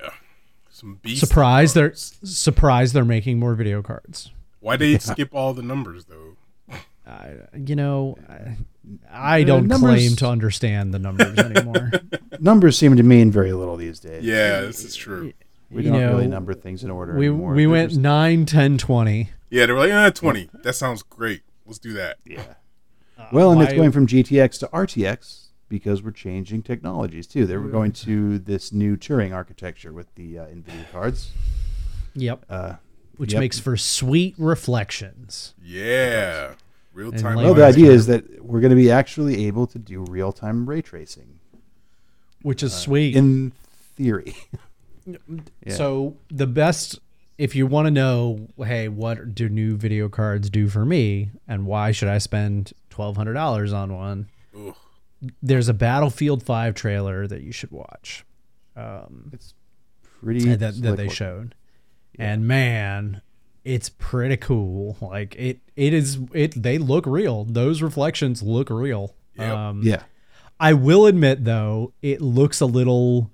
Some beast. Surprise! They're cards. surprised they're making more video cards. Why they skip all the numbers though? I, you know, I, I don't numbers- claim to understand the numbers anymore. Numbers seem to mean very little these days. Yeah, this is true. we you don't know, really number things in order we anymore. we went just- 9, 10, 20. Yeah, they were like, ah, twenty. That sounds great. Let's do that. yeah. Well, and it's going from GTX to RTX because we're changing technologies too. They were going to this new Turing architecture with the uh, NVIDIA cards. Yep. Uh, Which yep. makes for sweet reflections. Yeah. Real time. like- well, the idea is that we're going to be actually able to do real time ray tracing Which is sweet. in theory. Yeah. So the best, if you want to know, hey, what do new video cards do for me, and why should I spend twelve hundred dollars on one? Ugh. There's a Battlefield Five trailer that you should watch. Um, It's pretty that, that slick they looking. showed, and man, it's pretty cool. Like it, it is. It they look real. Those reflections look real. Yep. Um, Yeah. I will admit though, it looks a little.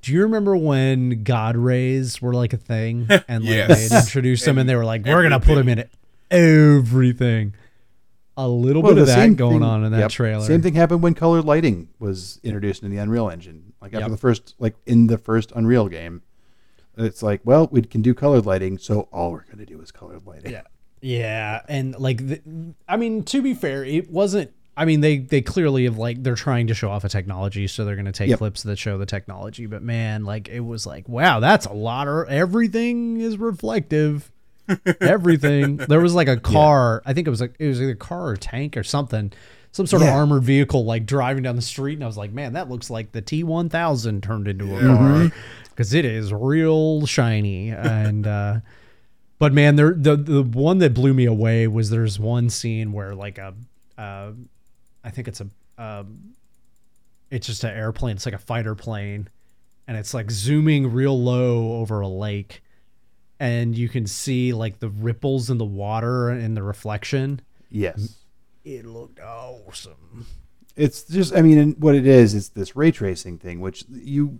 Do you remember when God rays were like a thing, and like they Yes. had introduced them, and they were like, "We're gonna put them Everything. in everything." A little Well, bit of that going thing- on in that yep. trailer. Same thing happened when colored lighting was introduced in the Unreal Engine. Like after Yep. the first, like in the first Unreal game, it's like, well, we can do colored lighting, so all we're gonna do is colored lighting. Yeah. Yeah, and like the, I mean to be fair, it wasn't I mean they they clearly have like they're trying to show off a technology so they're going to take Yep. clips that show the technology, but man, like it was like wow, that's a lot of everything is reflective. everything. There was like a car, I think it was like it was either a car or tank or something. Some sort of armored vehicle like driving down the street and I was like, "Man, that looks like the T1000 turned into a Yeah, car." Cuz it is real shiny and uh but man, there the the one that blew me away was there's one scene where like a, uh, I think it's a, um, it's just an airplane. It's like a fighter plane, and it's like zooming real low over a lake, and you can see like the ripples in the water and the reflection. Yes. It looked awesome. It's just, I mean, and what it is, it's this ray tracing thing, which you,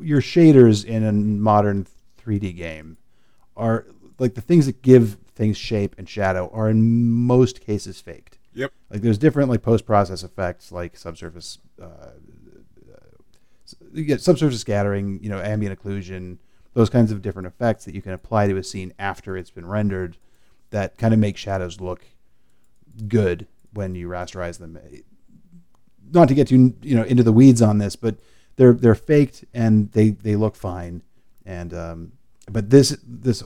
your shaders in a modern 3D game are like the things that give things shape and shadow are in most cases faked. Yep. Like there's different like post process effects like subsurface, uh, you get subsurface scattering, you know, ambient occlusion, those kinds of different effects that you can apply to a scene after it's been rendered that kind of make shadows look good when you rasterize them. Not to get too you know into the weeds on this, but they're they're faked and they they look fine. And um, but this this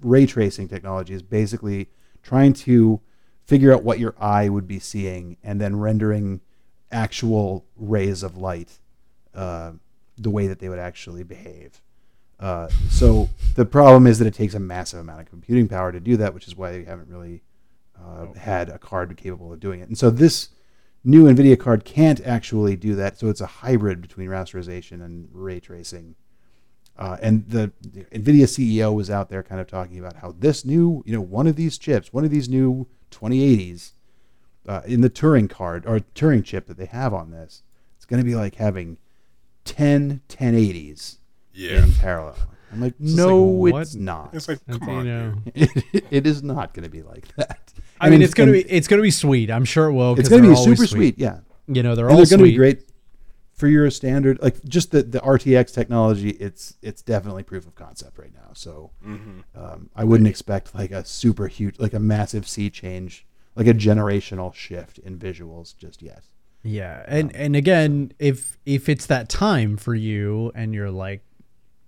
ray tracing technology is basically trying to figure out what your eye would be seeing and then rendering actual rays of light uh, the way that they would actually behave. Uh, so the problem is that it takes a massive amount of computing power to do that, which is why they haven't really uh, had a card capable of doing it. And so this new NVIDIA card can't actually do that. So it's a hybrid between rasterization and ray tracing. Uh, and the, the NVIDIA CEO was out there kind of talking about how this new, you know, one of these chips, one of these new 2080s uh, in the Turing card or Turing chip that they have on this, it's going to be like having 10 1080s Yeah. in parallel. I'm like, just no, like, what? it's not. It's like, That's, come you on. know. dude. it is not going to be like that. I mean, And- it's gonna and be it's gonna be sweet. I'm sure it will. It's going to they're be always super sweet. Yeah, You know, they're and all they're going to sweet. be great for your standard. Like just the the RTX technology. It's it's definitely proof of concept right now. So Mhm. um, I wouldn't expect like a super huge, like a massive sea change, like a generational shift in visuals just yet. Yeah, and and again, if if it's that time for you, and you're like,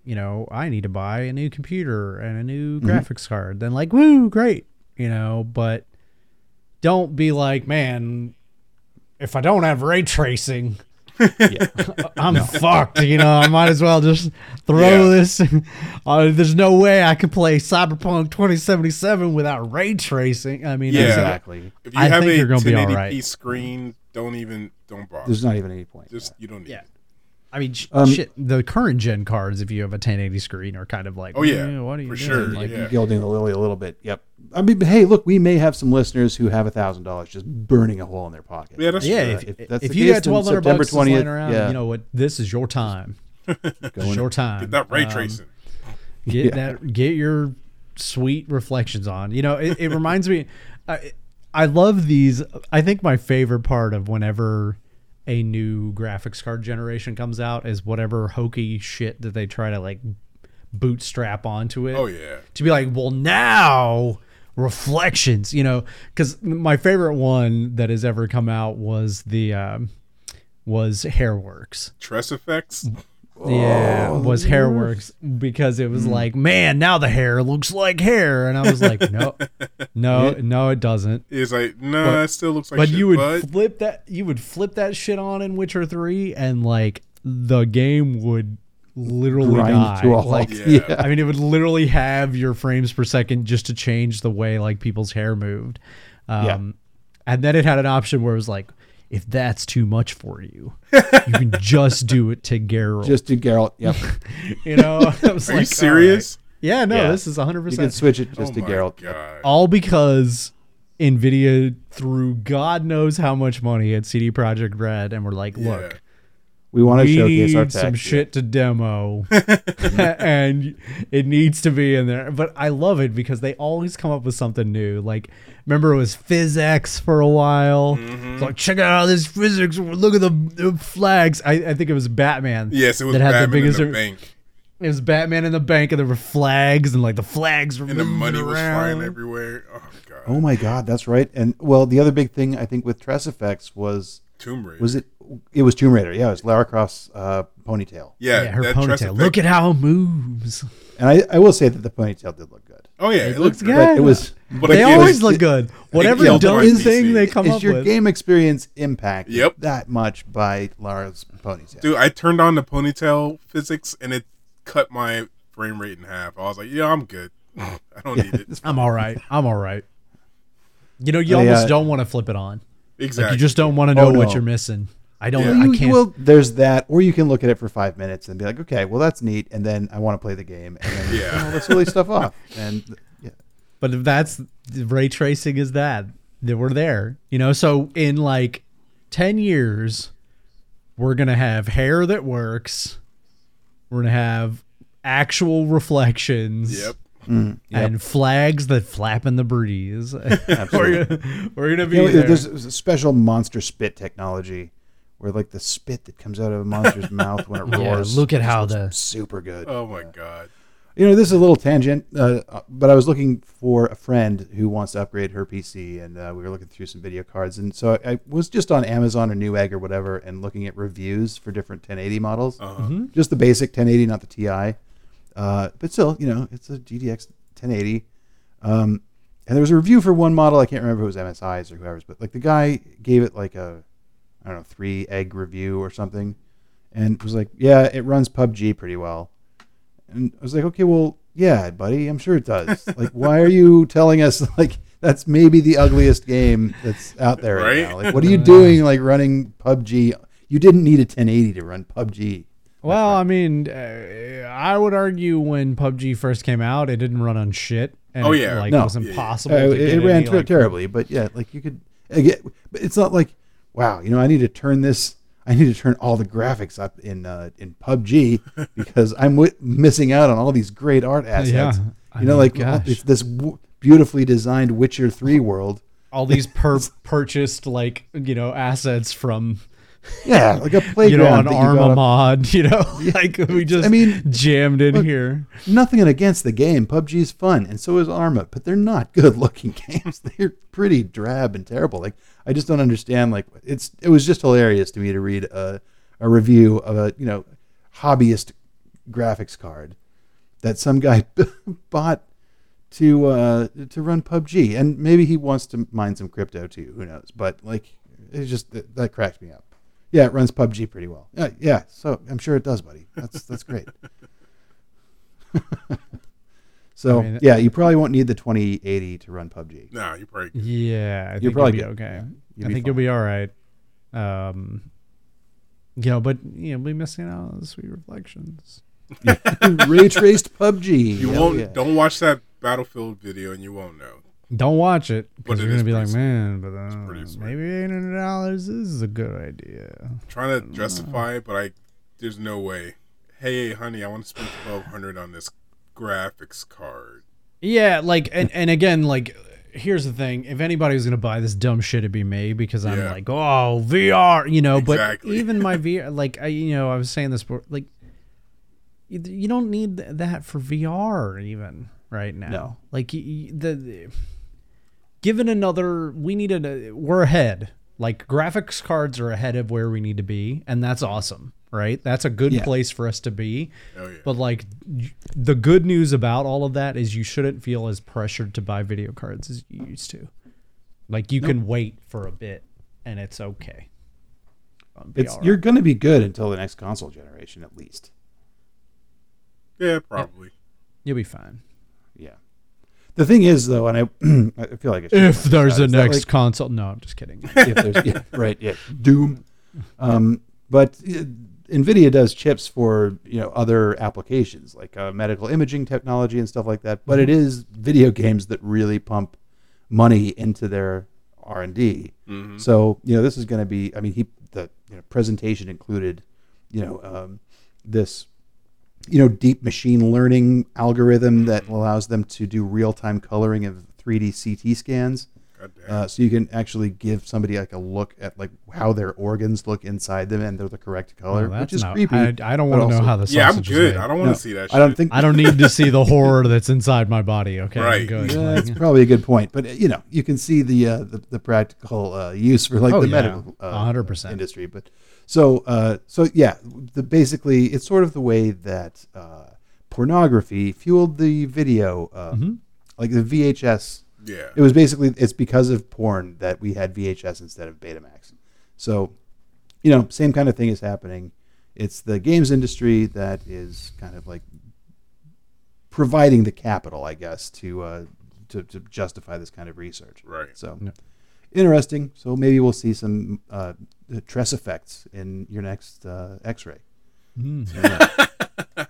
you know, I need to buy a new computer and a new Mm-hmm. graphics card, then like, woo, great, you know. But don't be like, man, if I don't have ray tracing, Yeah. I'm fucked. You know, I might as well just throw Yeah. this. Uh, there's no way I could play Cyberpunk 2077 without ray tracing. I mean, Yeah. exactly. If you I have think a you're gonna be 1080p alright. screen, don't even don't bother. There's not even any point. Just you don't need. Yeah. it. I mean, Um, shit. The current gen cards, if you have a 1080 screen, are kind of like, Oh, yeah, "Eh, what are you for doing?" sure, Like, yeah. gilding the lily a little bit. Yep. I mean, but hey, look, we may have some listeners who have a thousand dollars just burning a hole in their pocket. Yeah, that's yeah, true. if, if if, that's the you case, got 1200 September bucks just laying around, yeah. you know what? This is your time. It's Going- your time. Get that ray Um, tracing. get Yeah. that get your sweet reflections on you know it, it reminds me I, I love these i think my favorite part of whenever a new graphics card generation comes out is whatever hokey shit that they try to like bootstrap onto it oh yeah. to be like well now reflections you know because my favorite one that has ever come out was the um was hairworks TressFX. Yeah, was Hairworks because it was like, man, now the hair looks like hair, and I was like, no, no, no, it doesn't. It's like no, But- it still looks like. But shit, you would but flip that, you would flip that shit on in Witcher Three, and like the game would literally Grind die. to a. Like, Yeah. I mean, it would literally have your frames per second just to change the way like people's hair moved. Um, And then it had an option where it was like, if that's too much for you, you can just do it to Geralt. Just do Geralt. Yep. You know, I was are like, you serious? all right. Yeah, no, Yeah. this is 100. percent You can switch it just oh to my Geralt. god. All because Nvidia threw God knows how much money at CD Projekt Red, and we're like, Yeah. Look, We want to we showcase our need tech. some shit to demo, and it needs to be in there. But I love it because they always come up with something new. Like, remember it was PhysX for a while. Mm-hmm. It's like, check out all this physics. Look at the, the flags. I, I think it was Batman. Yes, it was that had Batman the biggest. in the bank, It was Batman in the bank, and there were flags, and like the flags were and the moving money was flying everywhere. Oh god, Oh my god, that's right. And well, the other big thing I think with TressFX was Tomb Raider. was it it was Tomb Raider. Yeah, it was Lara Croft's uh, ponytail. Yeah, Yeah, her that ponytail. Look at how it moves. And I, I will say that the ponytail did look good. Oh yeah, it, It looks looks good. good. It was But they again, always it's- look good. Whatever yeah, dumb thing they is come is up your with. game experience impacted Yep. that much by Lara's ponytail? Dude, I turned on the ponytail physics and it cut my frame rate in half. I was like, yeah, I'm good. I don't need it. I'm all right. I'm all right. You know, you I, almost uh, don't want to flip it on. Exactly. Like you just don't want to know Oh, what you're missing. I don't. Yeah. I can't. well, there's that, or you can look at it for five minutes and be like, okay, well that's neat, and then I want to play the game, and then Yeah. turn all the silly stuff off. And yeah, but if that's ray tracing, is that that we're there? You know. So in like ten years, we're gonna have hair that works. We're gonna have actual reflections. Yep. Mm, yep. And flags that flap in the breeze. we're, gonna, we're gonna be You know, there. there's a special monster spit technology where like the spit that comes out of a monster's mouth when it Yeah, roars. look at how the- super good. Oh my god. You know, this is a little tangent, uh, but I was looking for a friend who wants to upgrade her PC, and uh, we were looking through some video cards, and so I, I was just on Amazon or Newegg or whatever, and looking at reviews for different 1080 models, Uh-huh. Mm-hmm. just the basic 1080, not the Ti, uh, but still, you know, it's a GTX 1080. Um, and there was a review for one model. I can't remember if it was MSI's or whoever's, but like the guy gave it like a, I don't know, three egg review or something, and was like, yeah, it runs PUBG pretty well. And I was like, okay, well, yeah, buddy, I'm sure it does. like, why are you telling us like that's maybe the ugliest game that's out there right, Right? now? Like, what are you doing? Like running PUBG? You didn't need a 1080 to run PUBG. Well, I mean, uh, I would argue when PUBG first came out, it didn't run on shit. And Oh, it, yeah. like No. it was Yeah, yeah. impossible. Uh, it, get it ran any, ter- like, terribly, but yeah, like you could. Again, but it's not like, wow, you know, I need to turn this. I need to turn all the graphics up in uh, in PUBG because I'm w- missing out on all these great art assets. Yeah, I you know, mean, like it's this w- beautifully designed Witcher Three world. all these per- purchased like you know assets from Yeah, like a playground. you know an Arma mod. You know, like we just I mean, jammed in look, here. Nothing against the game. PUBG's fun, and so is Arma, but they're not good-looking games. They're pretty drab and terrible. Like I just don't understand. Like it's it was just hilarious to me to read a a review of a you know hobbyist graphics card that some guy bought to uh to run PUBG, and maybe he wants to mine some crypto too. Who knows? But like it just that, that cracks me up. Yeah, it runs PUBG pretty well. Yeah, yeah. So I'm sure it does, buddy. That's that's great. so I mean, yeah, you probably won't need the 2080 to run PUBG. Nah, you probably good. Yeah, I You're probably be good. okay. You'll I be think you'll be all right. Um, you know, but you know, be missing out on the sweet reflections. Ray traced PUBG. You Hell won't. yeah. Don't watch that Battlefield video, and you won't know. Don't watch it because But it you're gonna be like, man, but uh, maybe eight hundred dollars is a good idea. trying to justify it, but I there's no way. Hey, honey, I want to spend twelve hundred on this graphics card. Yeah, like and, and again, like here's the thing: if anybody was gonna buy this dumb shit, it'd be me because I'm Yeah. like, oh, VR, you know. Exactly. But even my VR, like I, you know, I was saying this, before, like you, you don't need that for VR even right now. No. like y- y- the, the given another, we need a, we're ahead. Like graphics cards are ahead of where we need to be, and that's awesome, right? That's a good Yeah. place for us to be. Oh yeah. But like the good news about all of that is you shouldn't feel as pressured to buy video cards as you used to. Like you can wait for a bit and it's okay. It's all you're going to be good until the next console generation, at least. yeah, probably. you'll be fine. Yeah. The thing is, though, and I, I feel like I should If there's out, a next like, console, no, I'm just kidding. if there's yeah, right, yeah, Doom. Um, but uh, Nvidia does chips for you know other applications like uh, medical imaging technology and stuff like that. But it is video games that really pump money into their R and D. Mhm. So you know this is going to be. I mean, he the you know, presentation included you know, um, this, you know, deep machine learning algorithm that allows them to do real time coloring of 3D CT scans. Uh, so you can actually give somebody like a look at like how their organs look inside them and they're the correct color, Oh, which that's is not- creepy. I, I don't want to know how the yeah, I'm good. made. I don't want No, to see that. I don't think I don't need to see the horror that's inside my body. Okay, Right. Good. Yeah, Like, that's probably a good point. But uh, you know, you can see the uh, the, the practical uh, use for like Oh, the yeah. medical uh, hundred percent. industry. But so uh, so yeah, the basically it's sort of the way that uh, pornography fueled the video, uh, Mm-hmm. like the VHS. Yeah. It was basically it's because of porn that we had VHS instead of Betamax. So, you know, same kind of thing is happening. It's the games industry that is kind of like providing the capital, I guess, to uh, to, to justify this kind of research. Right. So Yeah. interesting. So maybe we'll see some uh, TressFX in your next uh, X-ray. mm.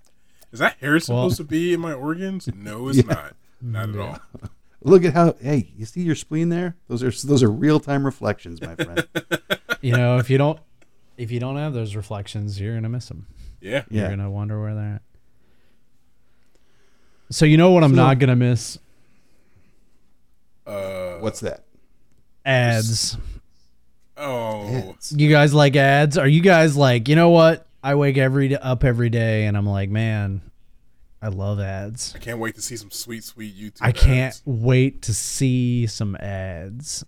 Is that hair supposed Well- to be in my organs? No, it's Yeah. not. Not at all. Look at how hey, you see your spleen there? Those are those are real time reflections, my friend. you know, if you don't, if you don't have those reflections, you're gonna miss them. Yeah. Yeah. You're gonna wonder where they're at. So you know what I'm So- not gonna miss? Uh, What's that? Ads. Oh. Ads. You guys like ads? Are you guys like, you know what? I wake every d- up every day and I'm like, man, I love ads. I can't wait to see some sweet, sweet YouTube. I can't ads. wait to see some ads.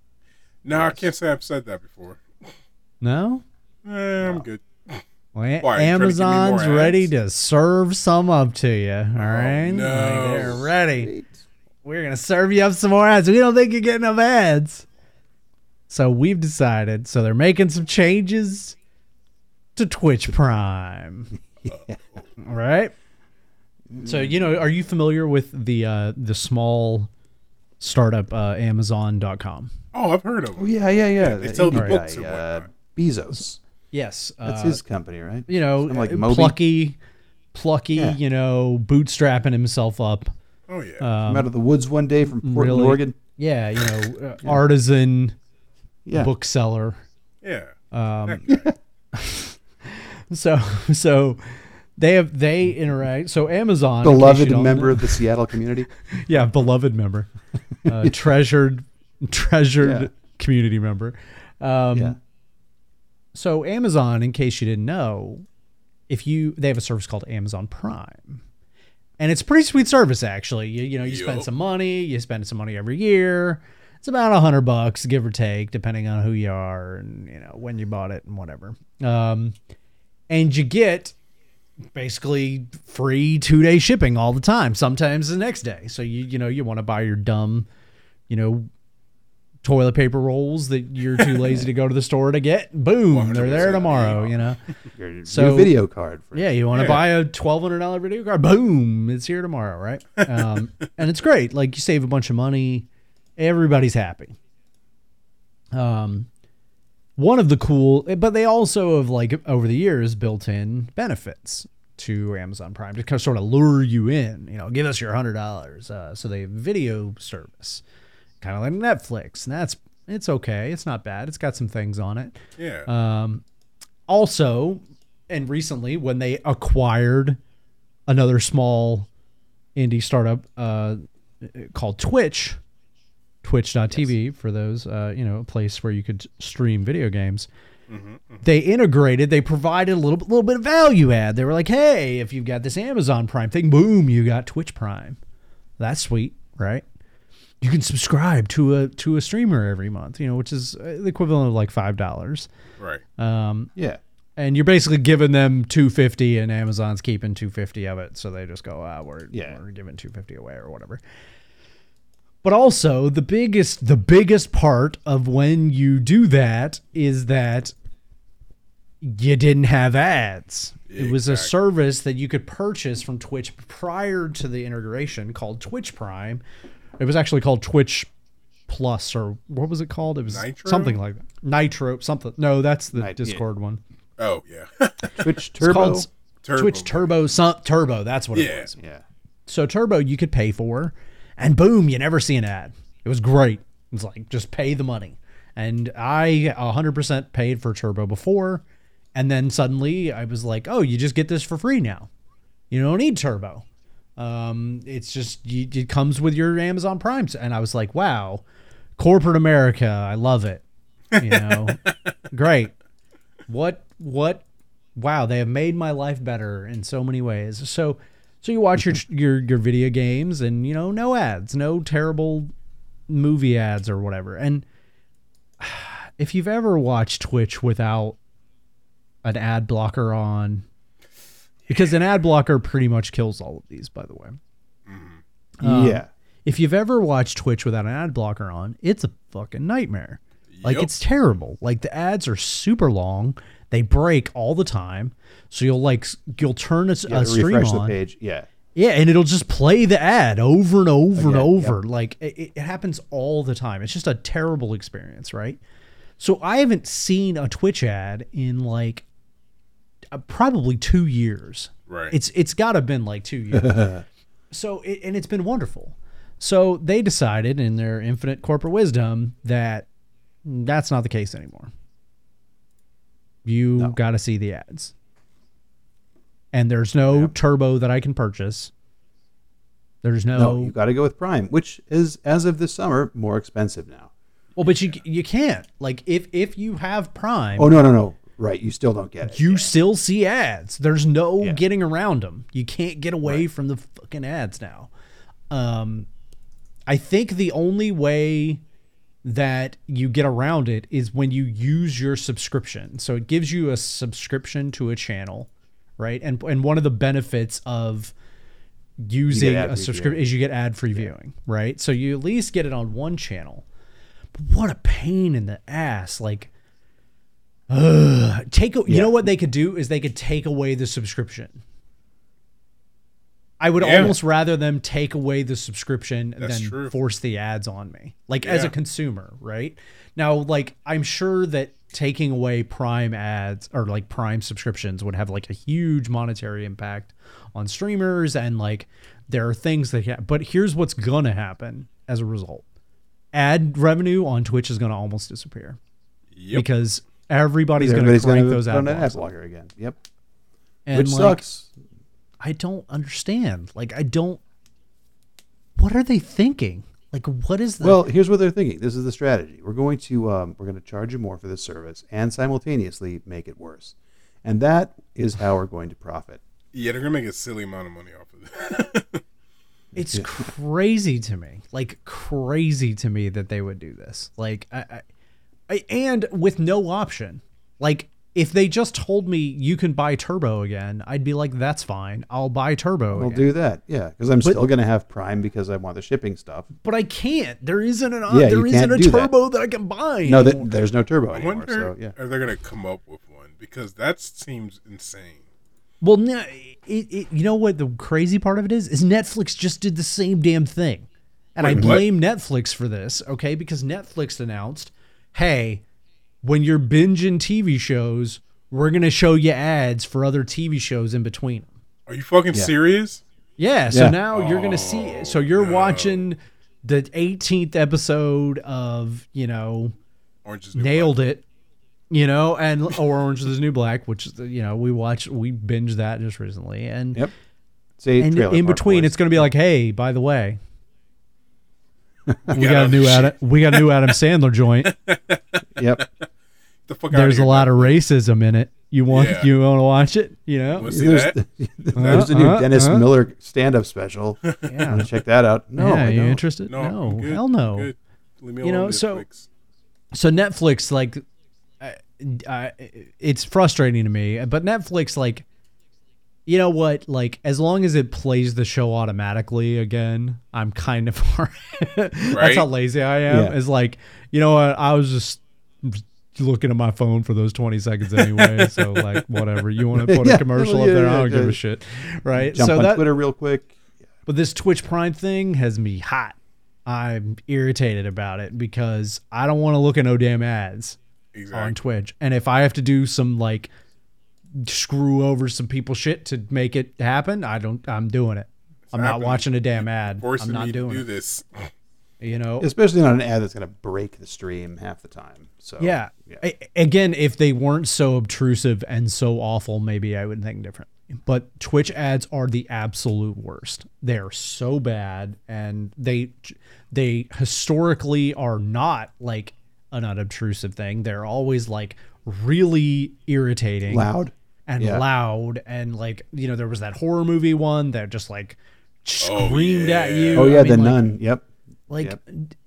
No, I can't say I've said that before. No? Eh, I'm good. Well, Why, you trying to Amazon's ready to serve some up to you. All right, no. Like, they're ready. We're gonna serve you up some more ads. We don't think you're getting enough ads, so we've decided. So they're making some changes to Twitch Prime. right? So you know, are you familiar with the uh, the small startup uh, Amazon.com? Oh, I've heard of Oh yeah, yeah, yeah. They The sell the indie books guy, uh. Bezos. Yes, That's uh, his company, right? you know, Something like uh, Moby? plucky, plucky, Yeah. you know, bootstrapping himself up. Oh yeah. Um, Come out of the woods one day from Portland, really? Oregon. yeah, you know, uh, artisan Yeah. bookseller. yeah. Um, so, so they have they interact. So Amazon, in case you Beloved member of the Seattle community. yeah, beloved member, uh, treasured, treasured Yeah. community member. Um, yeah. So Amazon, in case you didn't know, if you they have a service called Amazon Prime. And it's a pretty sweet service actually. You, you know, you spend some money, you spend some money every year. It's about a hundred bucks, give or take, depending on who you are and you know when you bought it and whatever. Um, and you get basically free two day shipping all the time. Sometimes the next day. So you you know you want to buy your dumb, you know, toilet paper rolls that you're too lazy to go to the store to get. Boom, they're there tomorrow. You know. Your, So- video card. Yeah, you want to Yeah. buy a twelve hundred dollar video card? Boom, it's here tomorrow, right? Um, and it's great. Like you save a bunch of money, everybody's happy. Um, one of the cool, but they also have like over the years built in benefits to Amazon Prime to kind of sort of lure you in. You know, give us your hundred dollars. Uh, so they have video service, kind of like Netflix, and that's it's okay. It's not bad. It's got some things on it. Yeah. Um, also, and recently when they acquired another small indie startup uh, called Twitch, twitch.tv for those, uh, you know, a place where you could stream video games. They integrated, they provided a little, little bit of value add. They were like, hey, if you've got this Amazon Prime thing, boom, you got Twitch Prime. That's sweet, right? You can subscribe to a to a streamer every month, you know, which is uh, the equivalent of like five dollars. right. Um, yeah. and you're basically giving them 250 and Amazon's keeping 250 of it so they just go ah we're, Yeah. we're giving 250 away or whatever but also the biggest the biggest part of when you do that is that you didn't have ads it was a Exactly. service that you could purchase from twitch prior to the integration called twitch prime it was actually called twitch plus or what was it called it was Nitro? something like that nitro something no that's the Nit- yeah. discord one Oh yeah. Twitch Turbo. called Turbo. Twitch Turbo some, Turbo. That's what Yeah. it was. yeah. So Turbo you could pay for, and boom, you never see an ad. It was great. It's like just pay the money, and I 100% paid for Turbo before, And then suddenly I was like, oh, you just get this for free now. You don't need Turbo. Um, it's just you, it comes with your Amazon Prime, and I was like, wow, corporate America, I love it. You know, great. What what? Wow, they have made my life better in so many ways. So so you watch your your your video games, and you know, no ads, no terrible movie ads or whatever. And if you've ever watched Twitch without an ad blocker on because an ad blocker pretty much kills all of these by the way Um, yeah. if you've ever watched twitch without an ad blocker on it's a fucking nightmare like Yep. it's terrible like the ads are super long they break all the time so you'll like you'll turn a, s- You a have to stream refresh the on page. Yeah. yeah, and it'll just play the ad over and over and Again, over. Like it, it happens all the time. It's just a terrible experience, right? So I haven't seen a Twitch ad in like uh, probably two years. Right. It's it's got to been like two years. so it, and it's been wonderful. So they decided in their infinite corporate wisdom that that's not the case anymore. You No. got to see the ads. And there's no turbo that I can purchase. There's no, No, you got to go with Prime, which is as of this summer more expensive now. well, but you you can't like if if you have Prime, Oh no, no, no. Right, you still don't get it. you still see ads. There's no Yeah. getting around them. You can't get away from the fucking ads now. Um, I think the only way that you get around it is when you use your subscription. So it gives you a subscription to a channel, right? And and one of the benefits of using a subscription is you get ad free viewing, right? So you at least get it on one channel. But what a pain in the ass! Like, ugh, take a, you know what they could do is they could take away the subscription. I would Yeah. almost rather them take away the subscription That's than true. force the ads on me. Like as a consumer, right? Now, like I'm sure that taking away Prime ads or like Prime subscriptions would have like a huge monetary impact on streamers and like there are things that ha- but here's what's gonna happen as a result. Ad revenue on Twitch is gonna almost disappear Yep. because everybody's, Everybody's gonna crank gonna those put ad on an ad blocks. blocker again. Yep. And Which like, sucks. I don't understand. Like I don't what are they thinking? Like what is the Well, here's what they're thinking. This is the strategy. We're going to um, we're going to charge you more for this service and simultaneously make it worse, and that is how we're going to profit. Yeah, they're gonna make a silly amount of money off of it. it's crazy to me like crazy to me that they would do this like I, I, I and with no option like if they just told me you can buy turbo again i'd be like that's fine i'll buy turbo I'll again. do that. Yeah, because I'm still going to have Prime because I want the shipping stuff. but i can't there isn't an Yeah, there you isn't can't a do that. turbo that. i can buy No, anymore. that, there's no turbo I anymore. wonder So yeah, are they gonna come up with one because that seems insane. well no it, it, you know what the crazy part of it is is netflix just did the same damn thing and i Wait, what? blame netflix for this okay because netflix announced hey when you're binging TV shows, we're gonna show you ads for other TV shows in between. Are you fucking Yeah. serious? Yeah, so Yeah. now you're gonna see. So oh, you're watching the 18th episode of you know Orange is the New nailed it, you know, and or Orange is the New Black, which is you know we watched we binged that just recently, and yep. Say and in between boys. it's gonna be like, hey, by the way, we got got a new shit. Adam, we got a new Adam Sandler joint. yep. The fuck There's a lot of racism in it. You want Yeah. you want to watch it? You know, Wanna see There's, that? the, there's the new Uh, Dennis uh. Miller stand-up special. yeah. Want to check that out? No, yeah, I you interested? No, No, good. hell no. Leave me You know, so- Netflix. So Netflix, like, uh, uh, it's frustrating to me, but Netflix, like, you know what? Like, as long as it plays the show automatically again, I'm kind of. That's Right? how lazy I am. Yeah. Is like, you know what? I was just looking at my phone for those 20 seconds anyway. so like, whatever. You want to put Yeah, a commercial yeah, up there? yeah, I don't give yeah. a shit. Right. Jump so on that Twitter real quick. But this Twitch Prime thing has me hot. I'm irritated about it because I don't want to look at no damn ads on Twitch. And if I have to do some like screw over some people shit to make it happen, I don't I'm doing it. I'm not watching a damn ad. Forcing I'm not me doing to do it. this. You know, Especially not an ad that's going to break the stream half the time. So yeah. A- again, if they weren't so obtrusive and so awful, maybe I would think different. But Twitch ads are the absolute worst. They're so bad, and they they historically are not like an unobtrusive thing. They're always like really irritating, loud. And Yeah. loud, and like you know there was that horror movie one that just like Oh, screamed at you. Oh I yeah, mean, the like, nun. Yep. like Yep.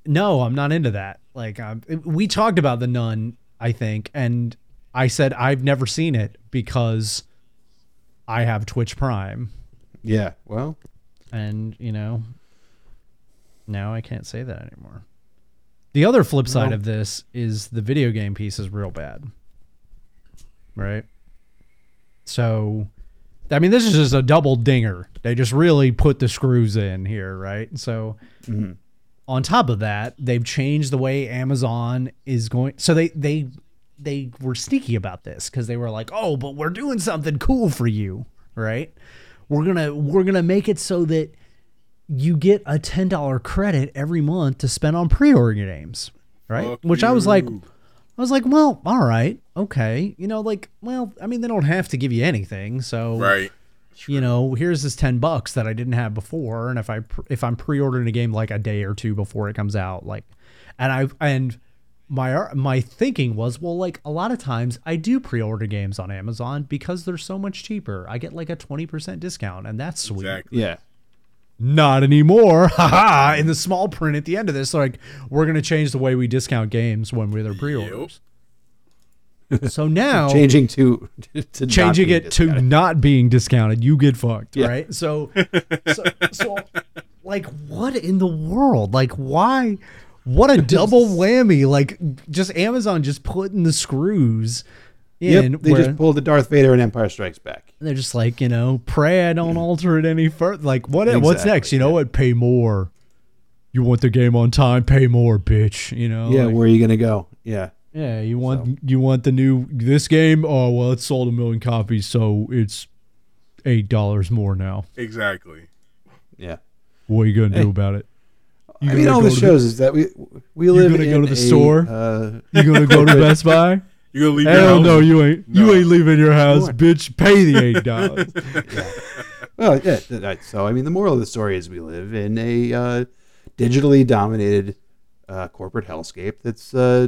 no i'm not into that like um, we talked about the nun i think and i said i've never seen it because i have twitch prime Yeah. Well, and you know now i can't say that anymore the other flip side Well- of this is the video game piece is real bad right so i mean this is just a double dinger they just really put the screws in here right so mhm. on top of that, they've changed the way Amazon is going. So they they they were sneaky about this because they were like, "Oh, but we're doing something cool for you, right? We're gonna we're gonna make it so that you get a ten dollar credit every month to spend on pre-order games, right? Fuck Which I was like, you. I was like, well, all right, okay, you know, like, well, I mean, they don't have to give you anything, so Right. you know, here's this 10 bucks that I didn't have before and if I if I'm pre-ordering a game like a day or two before it comes out like and I and my ar- my thinking was well like a lot of times I do pre-order games on Amazon because they're so much cheaper. I get like a 20% discount and that's sweet. Exactly. yeah. Not anymore. Haha. In the small print at the end of this like we're going to change the way we discount games when we're their pre-orders. So now Changing to, to changing it to not being discounted, you get fucked, Yeah. right? So, so, so, like, what in the world? Like, why? What a double whammy! Like, just Amazon just putting the screws in. Yep, they where- just pulled the Darth Vader and Empire Strikes Back. they're just like, you know, pray I don't alter it any further. Like, what? what's next? You know what? Pay more. You want the game on time? Pay more, bitch. You know? Yeah, like- where are you gonna go? Yeah, yeah. You want you want the new this game? Oh well, it's sold a million copies, so it's eight dollars more now. Exactly. yeah. What are you gonna Hey. do about it? You I mean, all this to shows is that we we live You gonna in go to the a, store? Uh, You gonna go to Best Buy? You gonna leave your Hell house? no, you ain't. No. You ain't leaving your house, Why? bitch. Pay the eight dollars. well, yeah. So, I mean, the moral of the story is we live in a uh, digitally dominated uh, corporate hellscape that's uh,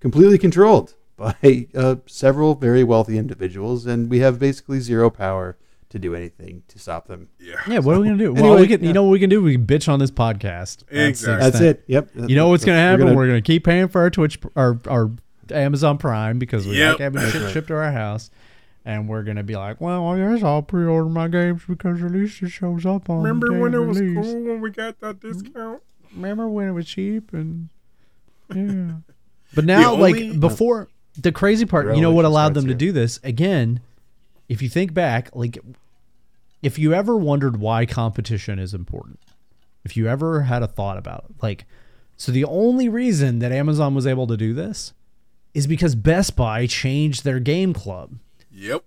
completely controlled by uh, several very wealthy individuals, and we have basically zero power to do anything to stop them. Yeah. yeah, what are we gonna do? well, we can. yeah. You know what we can do? We can bitch on this podcast. the Exactly. That's extent. it. Yep. You know what's gonna We're happen? gonna- We're gonna keep paying for our Twitch, our our Amazon Prime because we Yep. like having shit right. shipped to our house, and we're gonna be like, well, I guess I'll pre-order my games because at least it shows up on. Remember when it was release. cool when we got that discount? remember when it was cheap and yeah but now only- like before the crazy part you know what allowed them to here. do this again if you think back like if you ever wondered why competition is important if you ever had a thought about it like so the only reason that amazon was able to do this is because best buy changed their game club Yep.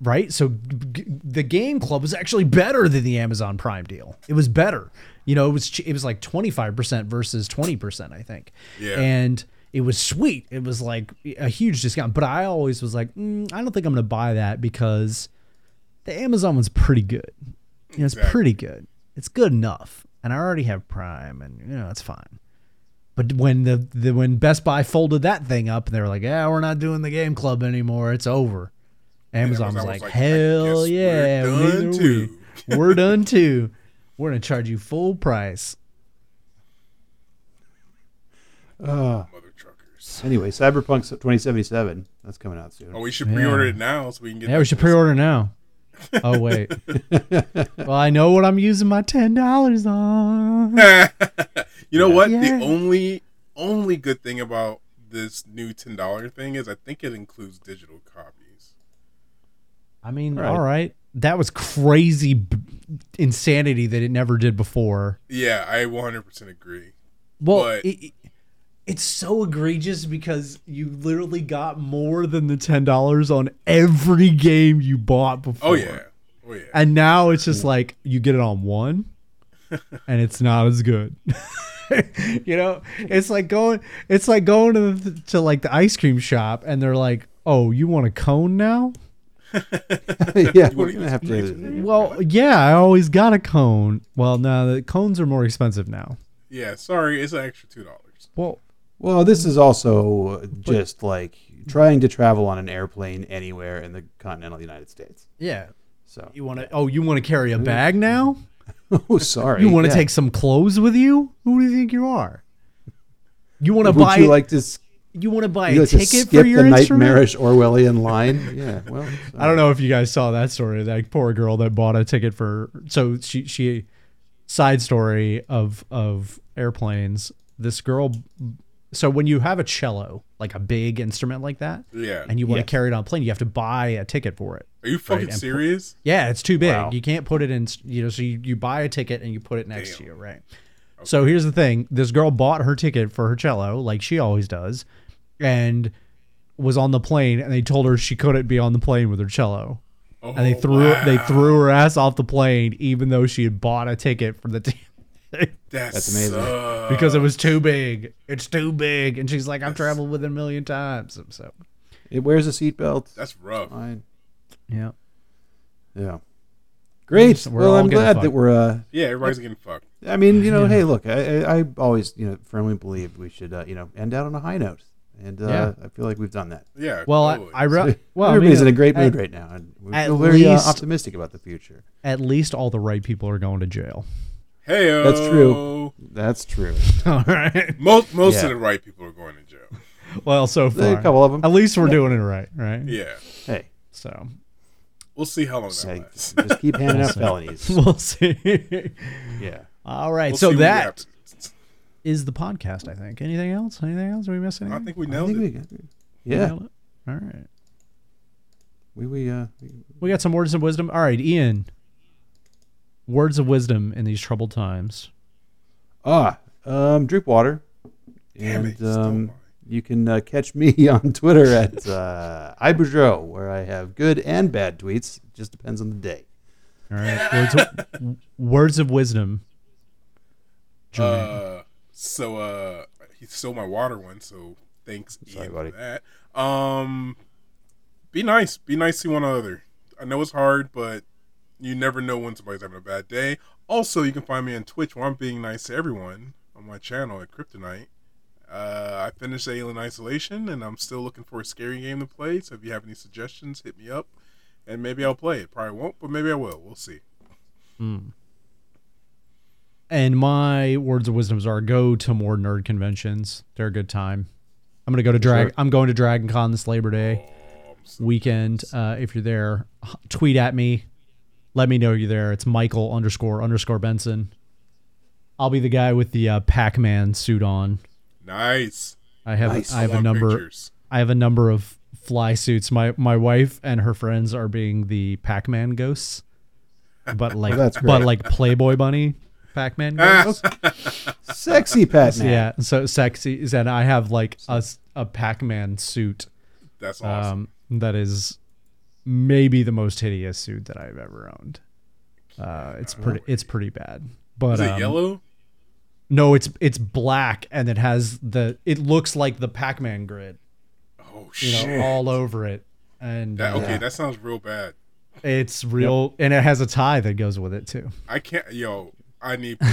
Right? So g- the game club was actually better than the Amazon Prime deal. It was better. You know, it was ch- it was like 25% versus 20%, I think. Yeah. And it was sweet. It was like a huge discount, but I always was like, mm, I don't think I'm going to buy that because the Amazon one's pretty good. You know, it's Exactly. pretty good. It's good enough. And I already have Prime and you know, it's fine. But when the, the when Best Buy folded that thing up and they were like, "Yeah, we're not doing the game club anymore. It's over." Amazon was Amazon like, was like, "Hell yeah, we're done too." We're done too. We're gonna charge you full price." Uh, Mother truckers. anyway, Cyberpunk 2077. That's coming out soon. Oh, we should pre-order it now so we can get. It. Yeah, we should pre-order now. Oh wait. well, I know what I'm using my ten dollars on. you know what? Yeah. The only only good thing about this new ten dollar thing is I think it includes digital copies. I mean, All right. all right. That was crazy b- insanity that it never did before. Yeah, I 100% agree. Well, But- it, it- it's so egregious because you literally got more than the ten dollars on every game you bought oh, before. Oh yeah, oh yeah. And now it's just like you get it on one, and it's not as good. you know, it's like going, it's like going to the, to like the ice cream shop, and they're like, "Oh, you want a cone now?" yeah, You we're gonna have to. Well, yeah, I always got a cone. Well, now the cones are more expensive now. Yeah, sorry, it's an extra two dollars. Well, Well, this is also just like trying to travel on an airplane anywhere in the continental United States. yeah, So, you want to? Oh, you want to carry a bag now? oh, sorry. You want to Yeah. take some clothes with you? Who do you think you are? You want to Would buy? you like to? you want to buy a like ticket for your the instrument? nightmarish Orwellian line? Yeah. Well, I don't know if you guys saw that story. That poor girl that bought a ticket for so she she side story of of airplanes. This girl so when you have a cello, like a big instrument like that, Yeah. and you want Yes. to carry it on a plane, you have to buy a ticket for it. Are you fucking and put- serious? Yeah, it's too big. Wow. You can't put it in, you know, so you, you buy a ticket and you put it next to you, right? So here's the thing this girl bought her ticket for her cello, like she always does, and was on the plane, and they told her she couldn't be on the plane with her cello. Oh, And they oh, threw wow. they threw her ass off the plane, even though she had bought a ticket for the team That's, That's amazing. sucks. because it was too big. It's too big, and she's like, "I've traveled with it a million times." So It wears a seatbelt. That's rough. Fine. yeah, Yeah. Great. We're well, I'm glad fucked. that we're. uh Yeah, everybody's getting fucked. I mean, you know, hey, look, I, I, I always, you know, firmly believe we should, uh, you know, end out on a high note, and uh, Yeah. I feel like we've done that. Yeah. Well, I, totally. I re- well, I Everybody's mean, in a great mood at, right now, and we at feel very uh, least- optimistic about the future. At least all the right people are going to jail. Hey, That's true. That's true. All right. Most most Yeah. of the right people are going to jail. Well, so far, A couple of them. At least we're doing it right, right? Yeah. Hey, So We'll see how long that say, lasts. just keep handing out felonies. we'll see. Yeah. All right. We'll so see what that happens. is the podcast. I think. Anything else? Anything else? Are we missing? I anything? think we I nailed think it. we got, yeah, Nailed it? All right. we we uh we, We got some words of wisdom. All right, Ian. Words of wisdom in these troubled times. ah um drink water, Damn and you um you can uh, catch me on Twitter at uh, iBoudreau, where I have good and bad tweets. It Just depends on the day. All right. Words of, words of wisdom. Julian. Uh, so uh, he stole my water one. So thanks, Sorry, Ian, buddy. for that. Um, be nice. Be nice to one another. I know it's hard, but you never know when somebody's having a bad day. Also, you can find me on Twitch where I'm being nice to everyone on my channel at Kryptonite. Uh, I finished Alien Isolation, and I'm still looking for a scary game to play. So if you have any suggestions, hit me up, and maybe I'll play it. Probably won't, but maybe I will. We'll see. And my words of wisdoms are go to more nerd conventions. They're a good time. I'm gonna go to drag. Sure. I'm going to Dragon Con this Labor Day Oh, so- weekend. Uh, if you're there, tweet at me. Let me know you're there. It's Michael underscore underscore Benson. I'll be the guy with the uh, Pac-Man suit on. Nice. I have Nice. I have a number. pictures. I have a number of fly suits. My my wife and her friends are being the Pac-Man ghosts, but like that's but like Playboy Bunny Pac-Man ghosts. Sexy Pac-Man. Yeah, so sexy. And I have like a a Pac-Man suit That's awesome. um, that is maybe the most hideous suit that I've ever owned. Uh, it's pretty. It's pretty bad. But Is it um, yellow? No, it's it's black and it has the. It looks like the Pac-Man grid, Oh you know, shit! all over it. And That, uh, okay, that sounds real bad. it's real, and it has a tie that goes with it too. I can't. Yo, I need.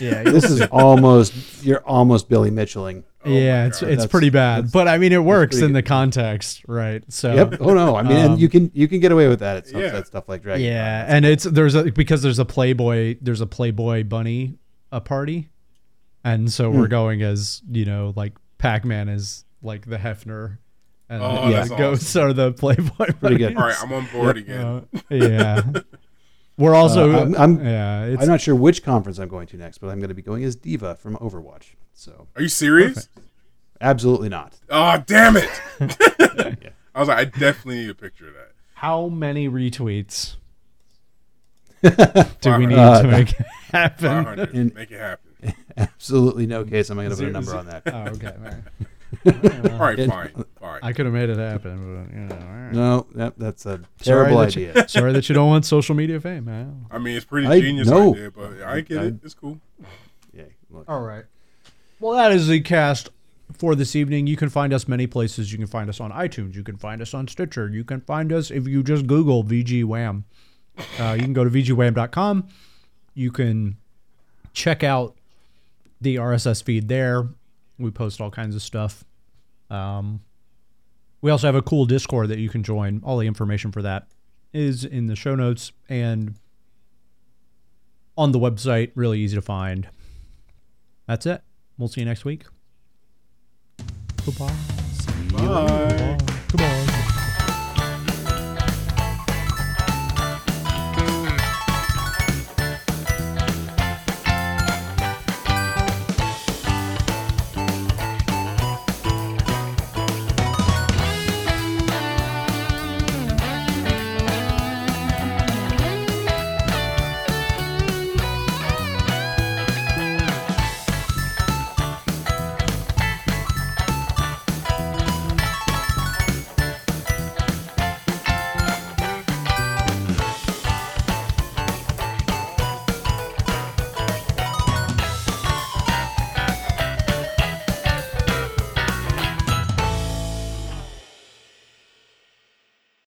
Yeah, This is almost you're almost Billy Mitchelling. Oh yeah, it's God. it's That's- pretty bad, but I mean it works in the context, right? So Yep. Oh no. I mean, Um, and you can you can get away with that at some, Yeah. that stuff like Dragon. Yeah, Con. and it's there's a because there's a Playboy there's a Playboy bunny a party, and so Hmm. we're going as you know like Pac Man is like the Hefner, and Oh, the that's ghosts are the Playboy. Pretty good. All right, I'm on board Yep. again. Uh, yeah, we're also Uh, I'm- I'm- yeah it's I'm not sure which conference I'm going to next, but I'm going to be going as D.Va from Overwatch. So Are you serious? absolutely not. Oh, damn it! I was like, I definitely need a picture of that. how many retweets do we need Uh, to make it happen? 500. In- Make it happen. Absolutely no case. I'm going to put a number on that. Oh, okay, all right. All right, it- fine, fine. I could have made it happen, but you know. all right. No, that, that's a Sorry terrible that you- idea. Sorry that you don't want social media fame, man. I mean, it's pretty I genius know. idea, but I get I- it. It's cool. Yeah. Look. All right. Well, that is the cast for this evening. You can find us many places. You can find us on iTunes. You can find us on Stitcher. You can find us if you just Google VG Wham. Uh, you can go to VGWham.com. You can check out the RSS feed there. We post all kinds of stuff. Um, we also have a cool Discord that you can join. All the information for that is in the show notes and on the website. Really easy to find. That's it. We'll see you next week. Goodbye. Bye. Goodbye.